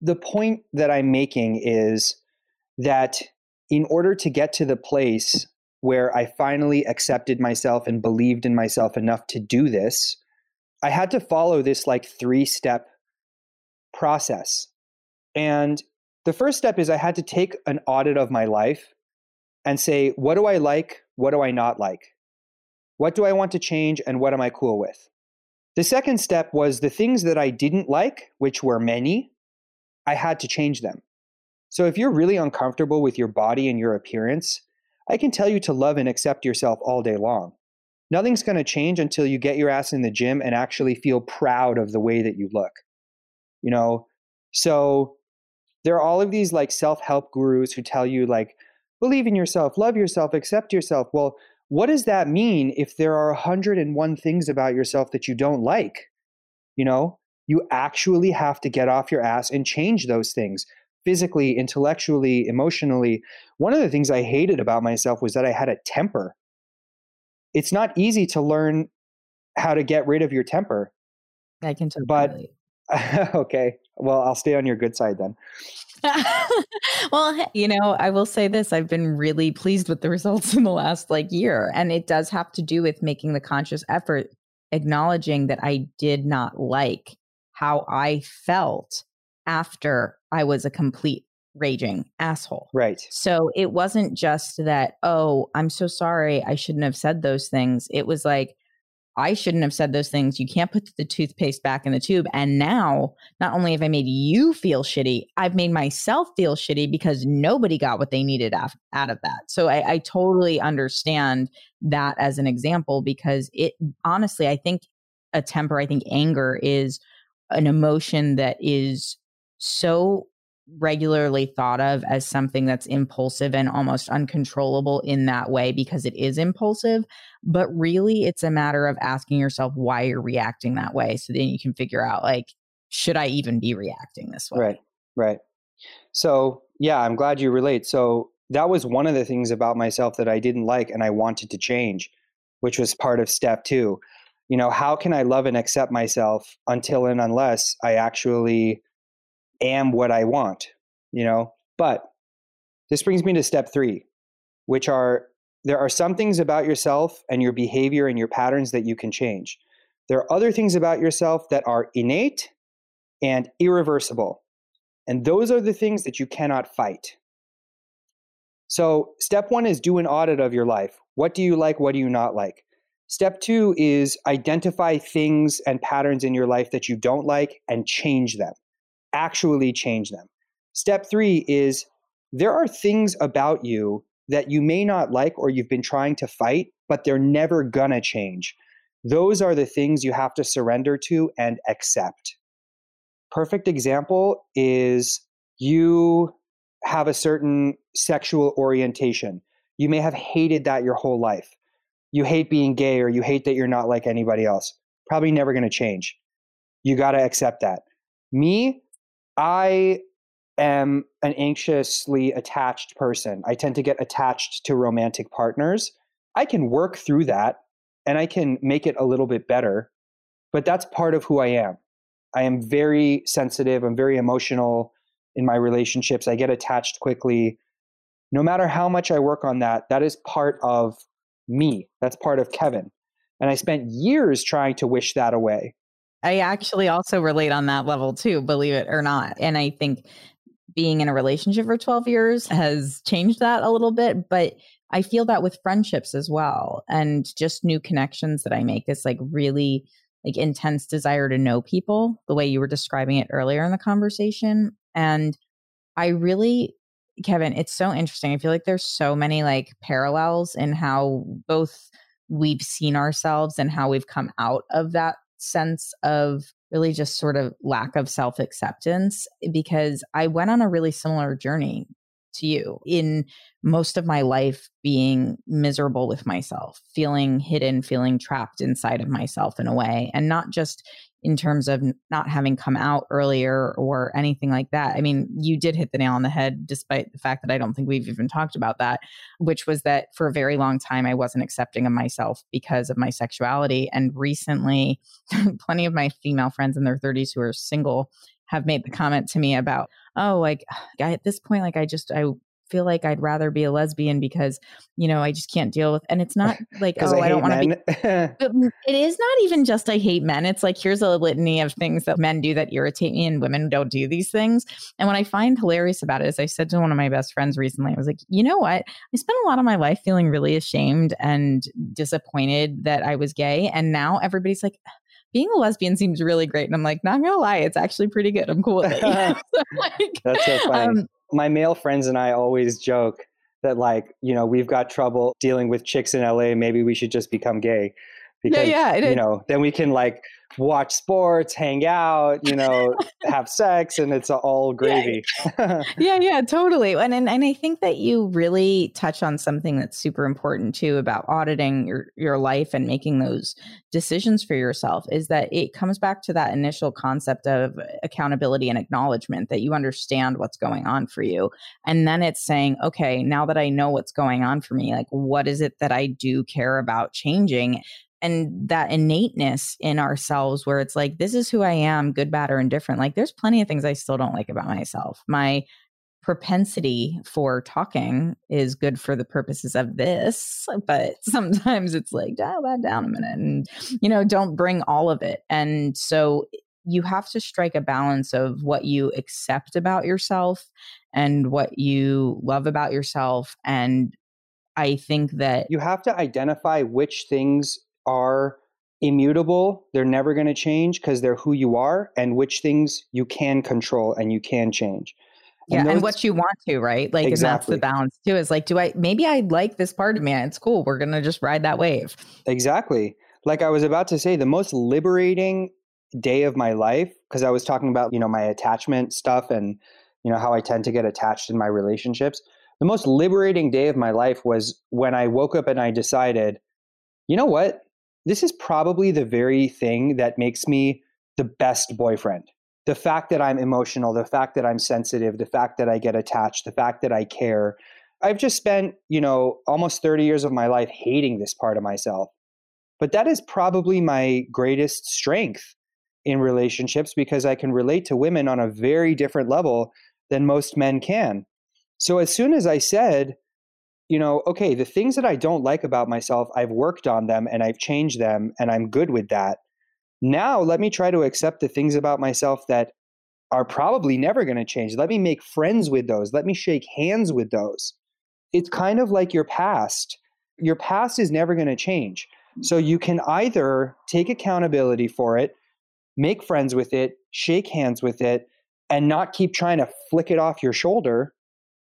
the point that I'm making is that in order to get to the place where I finally accepted myself and believed in myself enough to do this, I had to follow this like three step process. And the first step is I had to take an audit of my life and say, what do I like? What do I not like? What do I want to change? And what am I cool with? The second step was the things that I didn't like, which were many, I had to change them. So if you're really uncomfortable with your body and your appearance, I can tell you to love and accept yourself all day long. Nothing's going to change until you get your ass in the gym and actually feel proud of the way that you look. You know, so there are all of these like self-help gurus who tell you like believe in yourself, love yourself, accept yourself. Well, what does that mean if there are 101 things about yourself that you don't like? You know, you actually have to get off your ass and change those things physically, intellectually, emotionally. One of the things I hated about myself was that I had a temper. It's not easy to learn how to get rid of your temper. I can totally. But [LAUGHS] okay, well, I'll stay on your good side then. [LAUGHS] well, you know, I will say this I've been really pleased with the results [LAUGHS] in the last like year. And it does have to do with making the conscious effort, acknowledging that I did not like how I felt after I was a complete raging asshole. Right. So it wasn't just that, oh, I'm so sorry. I shouldn't have said those things. It was like, I shouldn't have said those things. You can't put the toothpaste back in the tube. And now, not only have I made you feel shitty, I've made myself feel shitty because nobody got what they needed out of that. So I, I totally understand that as an example because it honestly, I think a temper, I think anger is an emotion that is so regularly thought of as something that's impulsive and almost uncontrollable in that way because it is impulsive. But really, it's a matter of asking yourself why you're reacting that way. So then you can figure out, like, should I even be reacting this way? Right, right. So, yeah, I'm glad you relate. So, that was one of the things about myself that I didn't like and I wanted to change, which was part of step two. You know, how can I love and accept myself until and unless I actually am what I want, you know? But this brings me to step three, which are there are some things about yourself and your behavior and your patterns that you can change. There are other things about yourself that are innate and irreversible. And those are the things that you cannot fight. So, step one is do an audit of your life. What do you like? What do you not like? Step two is identify things and patterns in your life that you don't like and change them actually change them. Step three is there are things about you that you may not like or you've been trying to fight, but they're never gonna change. Those are the things you have to surrender to and accept. Perfect example is you have a certain sexual orientation. You may have hated that your whole life. You hate being gay or you hate that you're not like anybody else. Probably never going to change. You got to accept that. Me, I am an anxiously attached person. I tend to get attached to romantic partners. I can work through that and I can make it a little bit better, but that's part of who I am. I am very sensitive, I'm very emotional in my relationships. I get attached quickly. No matter how much I work on that, that is part of me. That's part of Kevin. And I spent years trying to wish that away. I actually also relate on that level too, believe it or not. And I think being in a relationship for 12 years has changed that a little bit, but I feel that with friendships as well and just new connections that I make this like really like intense desire to know people the way you were describing it earlier in the conversation and I really Kevin, it's so interesting. I feel like there's so many like parallels in how both we've seen ourselves and how we've come out of that sense of really just sort of lack of self acceptance eh, because I went on a really similar journey to you in most of my life being miserable with myself, feeling hidden, feeling trapped inside of myself in a way, and not just in terms of not having come out earlier or anything like that. I mean, you did hit the nail on the head, despite the fact that I don't think we've even talked about that, which was that for a very long time, I wasn't accepting of myself because of my sexuality. And recently, [LAUGHS] plenty of my female friends in their 30s who are single have made the comment to me about, oh, like [SIGHS] at this point, like I just, I feel like I'd rather be a lesbian because, you know, I just can't deal with and it's not [LAUGHS] like oh I, I don't want to be [LAUGHS] it is not even just I hate men. It's like here's a litany of things that men do that irritate me and women don't do these things. And what I find hilarious about it is I said to one of my best friends recently, I was like, you know what? I spent a lot of my life feeling really ashamed and disappointed that I was gay. And now everybody's like, being a lesbian seems really great. And I'm like, not gonna lie, it's actually pretty good. I'm cool with it. [LAUGHS] so like, That's so funny. Um, my male friends and I always joke that like you know we've got trouble dealing with chicks in LA. Maybe we should just become gay because yeah, yeah, you know then we can like watch sports, hang out, you know, have sex, and it's all [LAUGHS] gravy. Yeah. [LAUGHS] yeah, yeah, totally. And, and and I think that you really touch on something that's super important too about auditing your your life and making those decisions for yourself is that it comes back to that initial concept of accountability and acknowledgement that you understand what's going on for you. And then it's saying, okay, now that I know what's going on for me, like what is it that I do care about changing? And that innateness in ourselves where it's like this is who i am good bad or indifferent. Like there's plenty of things i still don't like about myself. My propensity for talking is good for the purposes of this but [LAUGHS] sometimes it's like dial that down a minute and you know don't bring all of it. And so you have to strike a balance of what you accept about yourself and what you love about yourself and I think that you have to identify which things are immutable, they're never going to change because they're who you are, and which things you can control and you can change. And yeah, those, and what you want to, right? Like, exactly. and that's the balance too. Is like, do I maybe I like this part of me? It's cool. We're gonna just ride that wave. Exactly. Like I was about to say, the most liberating day of my life because I was talking about you know my attachment stuff and you know how I tend to get attached in my relationships. The most liberating day of my life was when I woke up and I decided, you know what? This is probably the very thing that makes me the best boyfriend the fact that I'm emotional, the fact that I'm sensitive, the fact that I get attached, the fact that I care. I've just spent, you know, almost 30 years of my life hating this part of myself. But that is probably my greatest strength in relationships because I can relate to women on a very different level than most men can. So as soon as I said, you know, okay, the things that I don't like about myself, I've worked on them and I've changed them and I'm good with that. Now, let me try to accept the things about myself that are probably never going to change. Let me make friends with those. Let me shake hands with those. It's kind of like your past. Your past is never going to change. So you can either take accountability for it, make friends with it, shake hands with it, and not keep trying to flick it off your shoulder,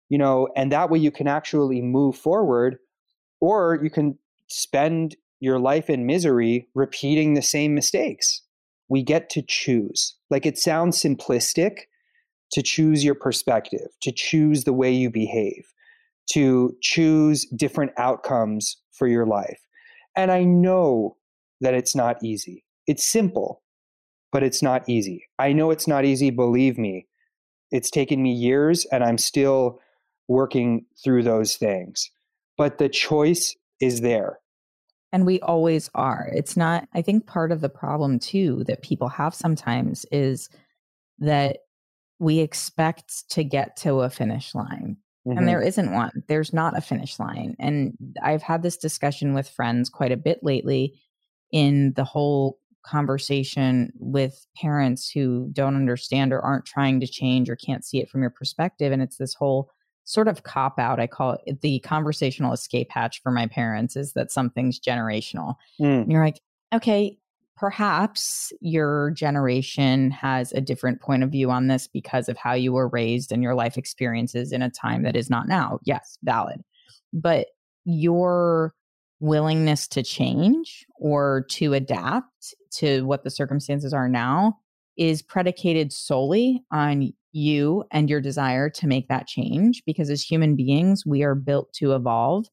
you know, and that way you can actually move forward, or you can spend your life in misery repeating the same mistakes. We get to choose. Like it sounds simplistic to choose your perspective, to choose the way you behave, to choose different outcomes for your life. And I know that it's not easy. It's simple, but it's not easy. I know it's not easy, believe me. It's taken me years and I'm still working through those things. But the choice is there. And we always are. It's not, I think part of the problem too that people have sometimes is that we expect to get to a finish line. Mm-hmm. And there isn't one. There's not a finish line. And I've had this discussion with friends quite a bit lately in the whole conversation with parents who don't understand or aren't trying to change or can't see it from your perspective. And it's this whole sort of cop out. I call it the conversational escape hatch for my parents is that something's generational. Mm. And you're like, okay, perhaps your generation has a different point of view on this because of how you were raised and your life experiences in a time that is not now. Yes, valid. But your willingness to change or to adapt to what the circumstances are now is predicated solely on you and your desire to make that change because as human beings, we are built to evolve.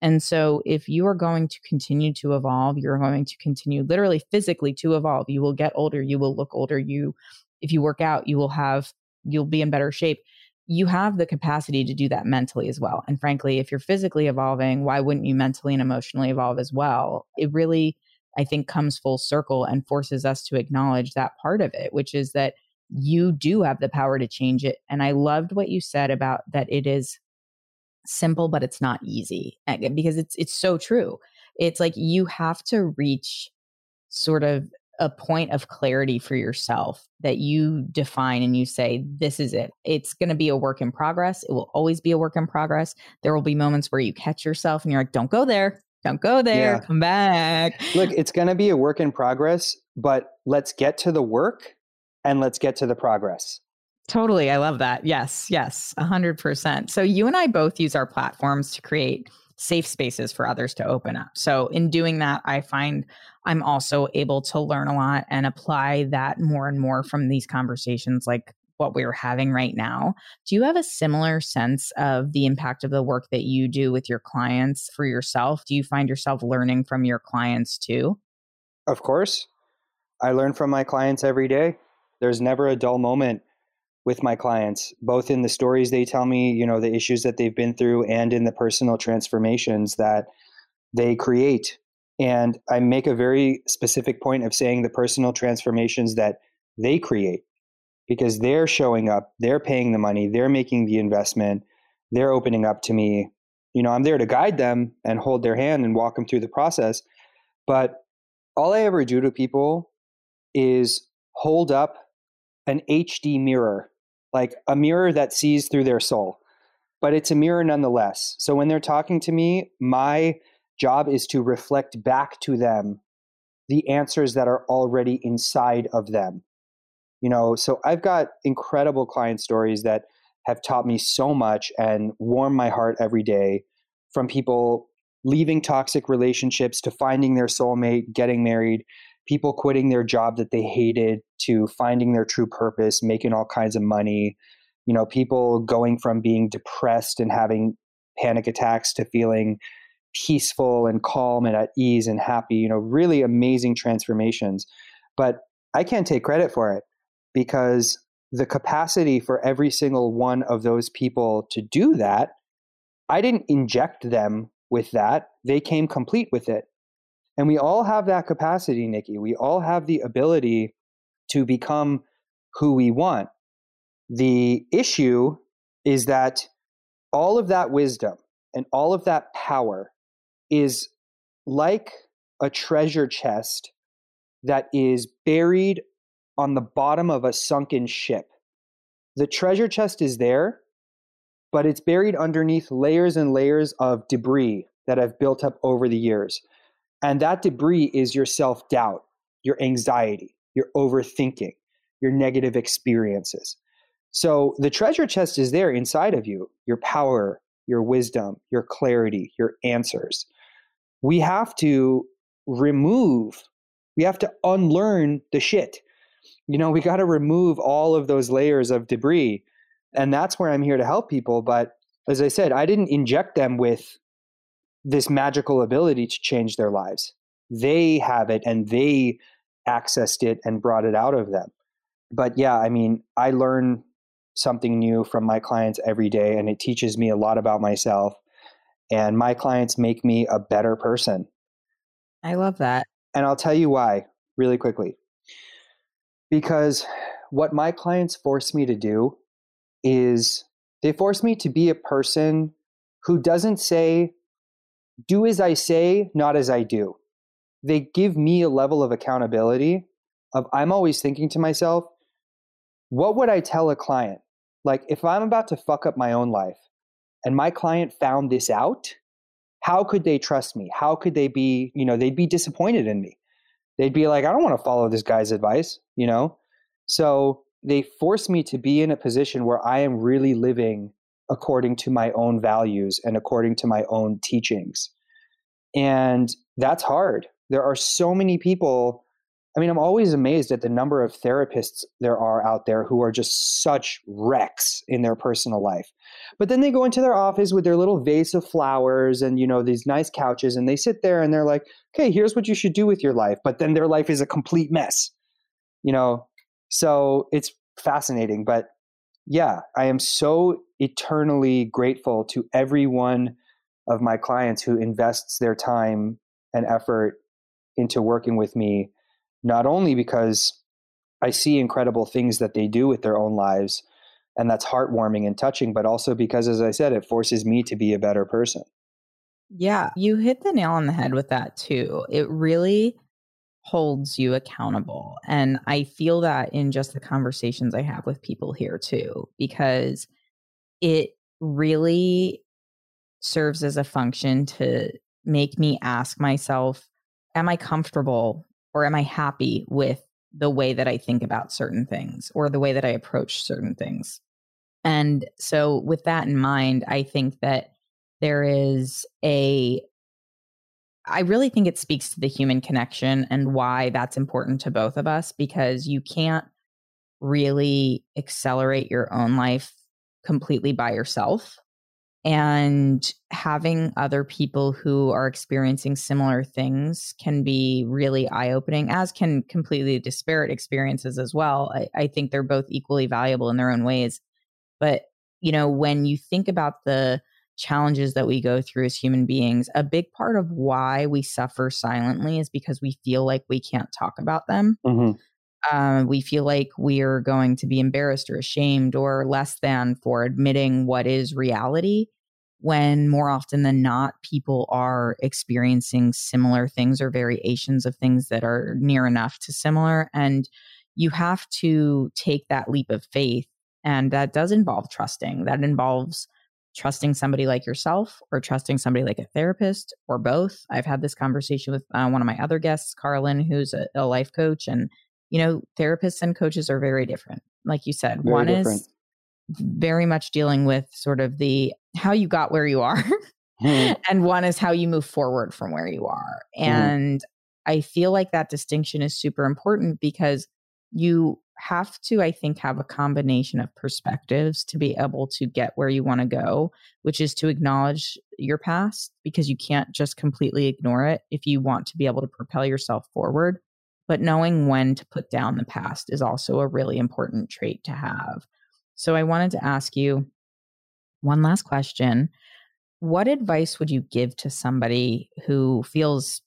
And so, if you are going to continue to evolve, you're going to continue literally physically to evolve. You will get older, you will look older. You, if you work out, you will have, you'll be in better shape. You have the capacity to do that mentally as well. And frankly, if you're physically evolving, why wouldn't you mentally and emotionally evolve as well? It really, I think, comes full circle and forces us to acknowledge that part of it, which is that you do have the power to change it. And I loved what you said about that it is simple, but it's not easy because it's it's so true. It's like you have to reach sort of a point of clarity for yourself that you define and you say, this is it. It's going to be a work in progress. It will always be a work in progress. There will be moments where you catch yourself and you're like, don't go there. Don't go there. Yeah. Come back. Look, it's going to be a work in progress, but let's get to the work and let's get to the progress. Totally. I love that. Yes, yes, 100%. So you and I both use our platforms to create safe spaces for others to open up. So in doing that, I find I'm also able to learn a lot and apply that more and more from these conversations like what we're having right now. Do you have a similar sense of the impact of the work that you do with your clients for yourself? Do you find yourself learning from your clients too? Of course. I learn from my clients every day there's never a dull moment with my clients both in the stories they tell me you know the issues that they've been through and in the personal transformations that they create. And i make a very specific point of saying the personal transformations that they create because they're showing up they're paying the money they're making the investment they're opening up to me. You know i'm there to guide them and hold their hand and walk them through the process but all i ever do to people is hold up an HD mirror, like a mirror that sees through their soul, but it's a mirror nonetheless. So when they're talking to me, my job is to reflect back to them the answers that are already inside of them. You know, so I've got incredible client stories that have taught me so much and warm my heart every day from people leaving toxic relationships to finding their soulmate, getting married, people quitting their job that they hated to finding their true purpose, making all kinds of money, you know, people going from being depressed and having panic attacks to feeling peaceful and calm and at ease and happy, you know, really amazing transformations. But I can't take credit for it because the capacity for every single one of those people to do that, I didn't inject them with that. They came complete with it. And we all have that capacity, Nikki. We all have the ability to become who we want. The issue is that all of that wisdom and all of that power is like a treasure chest that is buried on the bottom of a sunken ship. The treasure chest is there, but it's buried underneath layers and layers of debris that have built up over the years. And that debris is your self doubt, your anxiety, your overthinking, your negative experiences. So the treasure chest is there inside of you your power, your wisdom, your clarity, your answers. We have to remove, we have to unlearn the shit. You know, we got to remove all of those layers of debris. And that's where I'm here to help people. But as I said, I didn't inject them with this magical ability to change their lives. They have it and they accessed it and brought it out of them. But yeah, I mean, I learn something new from my clients every day and it teaches me a lot about myself and my clients make me a better person. I love that. And I'll tell you why really quickly. Because what my clients force me to do is they force me to be a person who doesn't say, do as I say, not as I do. They give me a level of accountability of I'm always thinking to myself, what would I tell a client? Like, if I'm about to fuck up my own life and my client found this out, how could they trust me? How could they be, you know, they'd be disappointed in me. They'd be like, I don't want to follow this guy's advice, you know? So they force me to be in a position where I am really living according to my own values and according to my own teachings. And that's hard. There are so many people I mean, I'm always amazed at the number of therapists there are out there who are just such wrecks in their personal life. But then they go into their office with their little vase of flowers and, you know, these nice couches and they sit there and they're like, okay, here's what you should do with your life. But then their life is a complete mess, you know? So it's fascinating. But yeah, I am so eternally grateful to every one of my clients who invests their time and effort into working with me not only because I see incredible things that they do with their own lives, and that's heartwarming and touching, but also because, as I said, it forces me to be a better person. Yeah, you hit the nail on the head with that too. It really holds you accountable. And I feel that in just the conversations I have with people here too, because it really serves as a function to make me ask myself, am I comfortable or am I happy with the way that I think about certain things or the way that I approach certain things? And so, with that in mind, I think that there is a, I really think it speaks to the human connection and why that's important to both of us because you can't really accelerate your own life completely by yourself and having other people who are experiencing similar things can be really eye opening, as can completely disparate experiences as well. I, I, think they're both equally valuable in their own ways. But, you know, when you think about the challenges that we go through as human beings, a big part of why we suffer silently is because we feel like we can't talk about them. Mm-hmm. Um, we feel like we're going to be embarrassed or ashamed or less than for admitting what is reality when more often than not people are experiencing similar things or variations of things that are near enough to similar and you have to take that leap of faith and that does involve trusting that involves trusting somebody like yourself or trusting somebody like a therapist or both. I've had this conversation with uh, one of my other guests, Carlin, who's a, a, life coach. And, you know, therapists and coaches are very different. Like you said, very one different. is very much dealing with sort of the how you got where you are, mm-hmm. [LAUGHS] and one is how you move forward from where you are. Mm-hmm. And I feel like that distinction is super important because you have to, I think, have a combination of perspectives to be able to get where you want to go, which is to acknowledge your past because you can't just completely ignore it if you want to be able to propel yourself forward. But knowing when to put down the past is also a really important trait to have. So I wanted to ask you one last question. What advice would you give to somebody who feels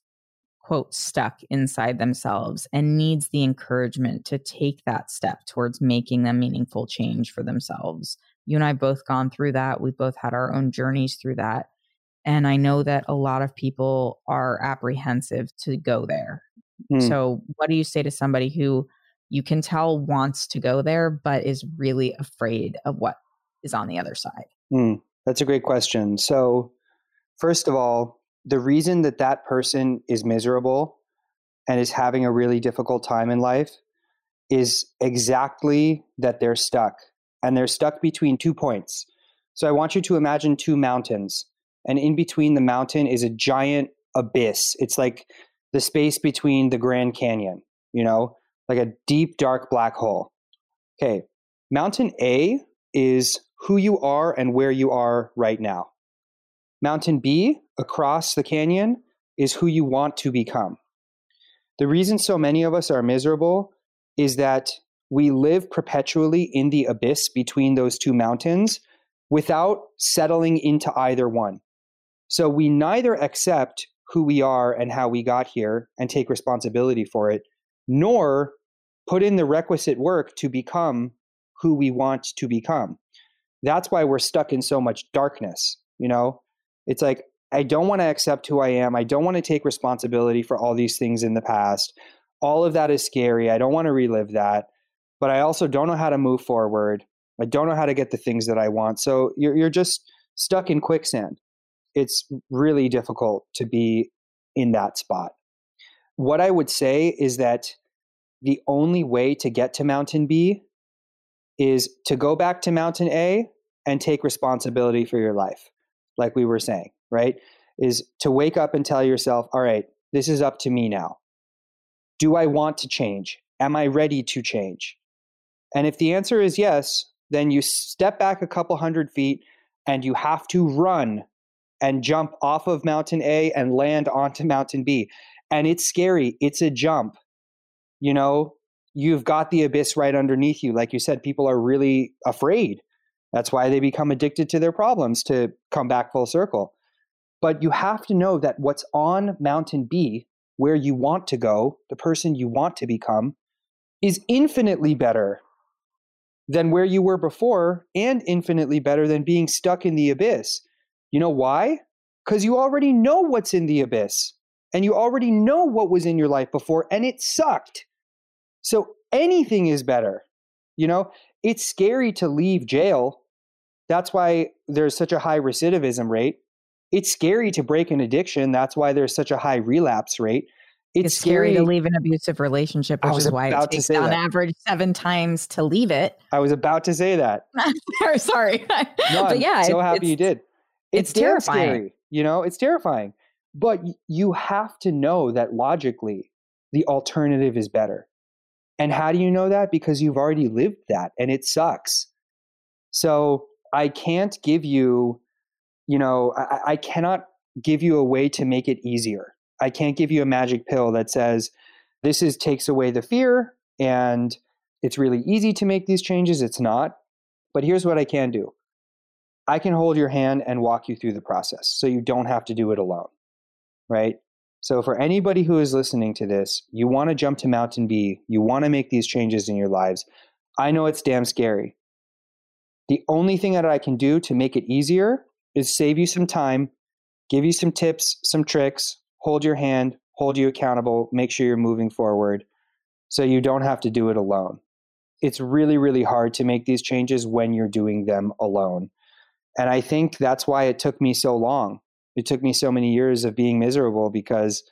quote stuck inside themselves and needs the encouragement to take that step towards making a meaningful change for themselves. You and I both gone through that. We've both had our own journeys through that. And I know that a lot of people are apprehensive to go there. Mm. So, what do you say to somebody who you can tell wants to go there, but is really afraid of what is on the other side? Mm. That's a great question. So, first of all, the reason that that person is miserable and is having a really difficult time in life is exactly that they're stuck and they're stuck between two points. So I want you to imagine two mountains and in between the mountain is a giant abyss. It's like the space between the Grand Canyon, you know, like a deep dark black hole. Okay. Mountain A is who you are and where you are right now. Mountain B across the canyon is who you want to become. The reason so many of us are miserable is that we live perpetually in the abyss between those two mountains without settling into either one. So we neither accept who we are and how we got here and take responsibility for it, nor put in the requisite work to become who we want to become. That's why we're stuck in so much darkness, you know? It's like, I don't want to accept who I am. I don't want to take responsibility for all these things in the past. All of that is scary. I don't want to relive that. But I also don't know how to move forward. I don't know how to get the things that I want. So you're, you're just stuck in quicksand. It's really difficult to be in that spot. What I would say is that the only way to get to Mountain B is to go back to Mountain A and take responsibility for your life like we were saying, right? Is to wake up and tell yourself, all right, this is up to me now. Do I want to change? Am I ready to change? And if the answer is yes, then you step back a couple hundred feet and you have to run and jump off of mountain A and land onto mountain B. And it's scary. It's a jump. You know, you've got the abyss right underneath you. Like you said, people are really afraid that's why they become addicted to their problems to come back full circle. But you have to know that what's on Mountain B, where you want to go, the person you want to become, is infinitely better than where you were before and infinitely better than being stuck in the abyss. You know why? Because you already know what's in the abyss and you already know what was in your life before and it sucked. So anything is better. You know, it's scary to leave jail that's why there's such a high recidivism rate. It's scary to break an addiction. That's why there's such a high relapse rate. It's, it's scary, scary, to leave an abusive relationship, which is why it takes on that. average seven times to leave it. I was about to say that. [LAUGHS] Sorry, [LAUGHS] no, but yeah, I'm so happy you did. It's, it's terrifying. Scary, you know, it's terrifying. But you have to know that logically, the alternative is better. And how do you know that? Because you've already lived that, and it sucks. So I can't give you, you know, I, I cannot give you a way to make it easier. I can't give you a magic pill that says this is takes away the fear and it's really easy to make these changes. It's not. But here's what I can do. I can hold your hand and walk you through the process so you don't have to do it alone. Right? So for anybody who is listening to this, you want to jump to mountain B, you want to make these changes in your lives. I know it's damn scary. The only thing that I can do to make it easier is save you some time, give you some tips, some tricks, hold your hand, hold you accountable, make sure you're moving forward so you don't have to do it alone. It's really, really hard to make these changes when you're doing them alone. And I think that's why it took me so long. It took me so many years of being miserable because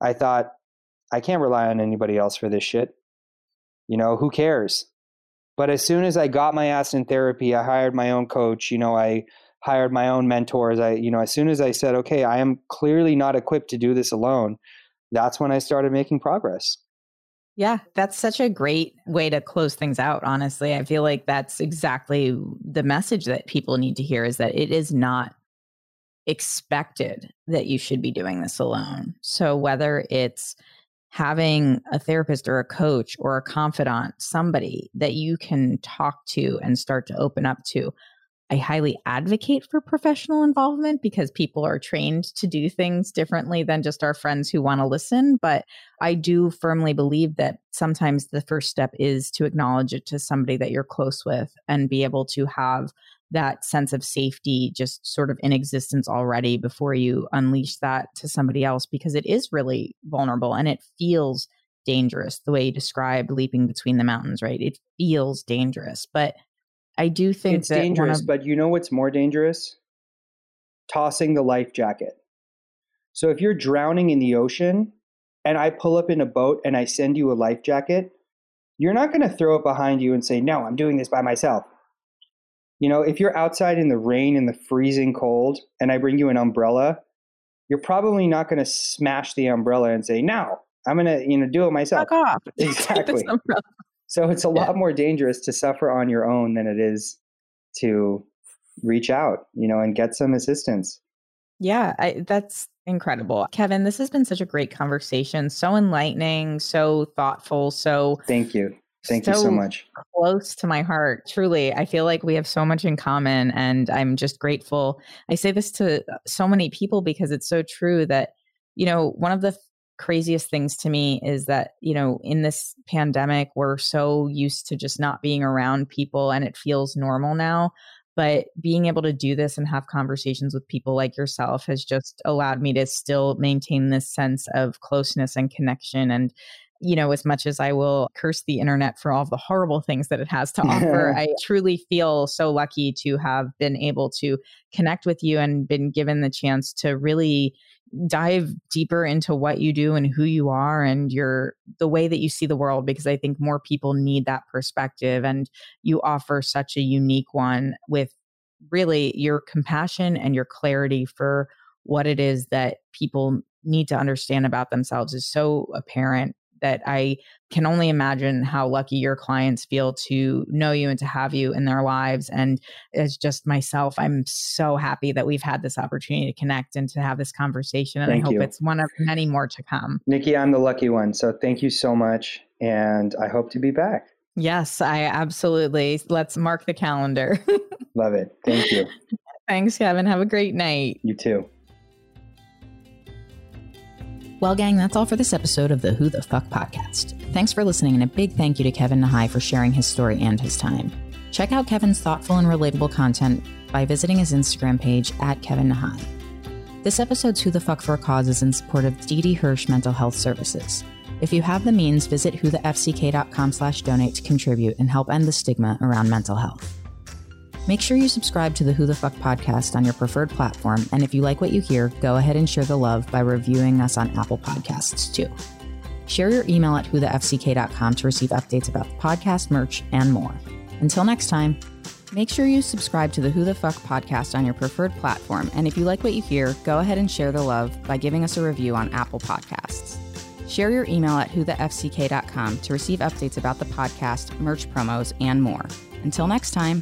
I thought, I can't rely on anybody else for this shit. You know, who cares? But as soon as I got my ass in therapy, I hired my own coach, you know, I hired my own mentors. I, you know, as soon as I said, okay, I am clearly not equipped to do this alone, that's when I started making progress. Yeah, that's such a great way to close things out, honestly. I feel like that's exactly the message that people need to hear is that it is not expected that you should be doing this alone. So whether it's having a therapist or a coach or a confidant, somebody that you can talk to and start to open up to, I highly advocate for professional involvement because people are trained to do things differently than just our friends who want to listen. But I do firmly believe that sometimes the first step is to acknowledge it to somebody that you're close with and be able to have that sense of safety just sort of in existence already before you unleash that to somebody else because it is really vulnerable and it feels dangerous the way you described leaping between the mountains, right? It feels dangerous. But I do think it's dangerous, of, but you know what's more dangerous? Tossing the life jacket. So if you're drowning in the ocean and I pull up in a boat and I send you a life jacket, you're not going to throw it behind you and say, No, I'm doing this by myself. You know, if you're outside in the rain and the freezing cold and I bring you an umbrella, you're probably not going to smash the umbrella and say, "No, I'm going to, you know, do it myself." Fuck off. [LAUGHS] Exactly. So it's a lot yeah. more dangerous to suffer on your own than it is to reach out, you know, and get some assistance. Yeah, I, that's incredible. Kevin, this has been such a great conversation, so enlightening, so thoughtful, so Thank you. Thank so you so much. Close to my heart. Truly, I feel like we have so much in common and I'm just grateful. I say this to so many people because it's so true that you know, one of the craziest things to me is that, you know, in this pandemic, we're so used to just not being around people and it feels normal now. But being able to do this and have conversations with people like yourself has just allowed me to still maintain this sense of closeness and connection. And, you know, as much as I will curse the internet for all the horrible things that it has to offer, [LAUGHS] I truly feel so lucky to have been able to connect with you and been given the chance to really dive deeper into what you do and who you are and your the way that you see the world because I think more people need that perspective and you offer such a unique one with really your compassion and your clarity for what it is that people need to understand about themselves is so apparent that I can only imagine how lucky your clients feel to know you and to have you in their lives. And as just myself, I'm so happy that we've had this opportunity to connect and to have this conversation. And thank I hope you. it's one of many more to come. Nikki, I'm the lucky one. So thank you so much. And I hope to be back. Yes, I absolutely. Let's mark the calendar. [LAUGHS] Love it. Thank you. Thanks, Kevin. Have a great night. You too. Well, gang, that's all for this episode of the Who the Fuck podcast. Thanks for listening, and a big thank you to Kevin Nahai for sharing his story and his time. Check out Kevin's thoughtful and relatable content by visiting his Instagram page at Kevin Nahai. This episode's Who the Fuck for a Cause is in support of Didi Hirsch Mental Health Services. If you have the means, visit whothefck.com slash donate to contribute and help end the stigma around mental health. Make sure you subscribe to the Who the Fuck podcast on your preferred platform. And if you like what you hear, go ahead and share the love by reviewing us on Apple Podcasts too. Share your email at whothefck.com to receive updates about the podcast, merch, and more. Until next time, make sure you subscribe to the Who the Fuck podcast on your preferred platform. And if you like what you hear, go ahead and share the love by giving us a review on Apple Podcasts. Share your email at whothefck.com to receive updates about the podcast, merch promos, and more. Until next time.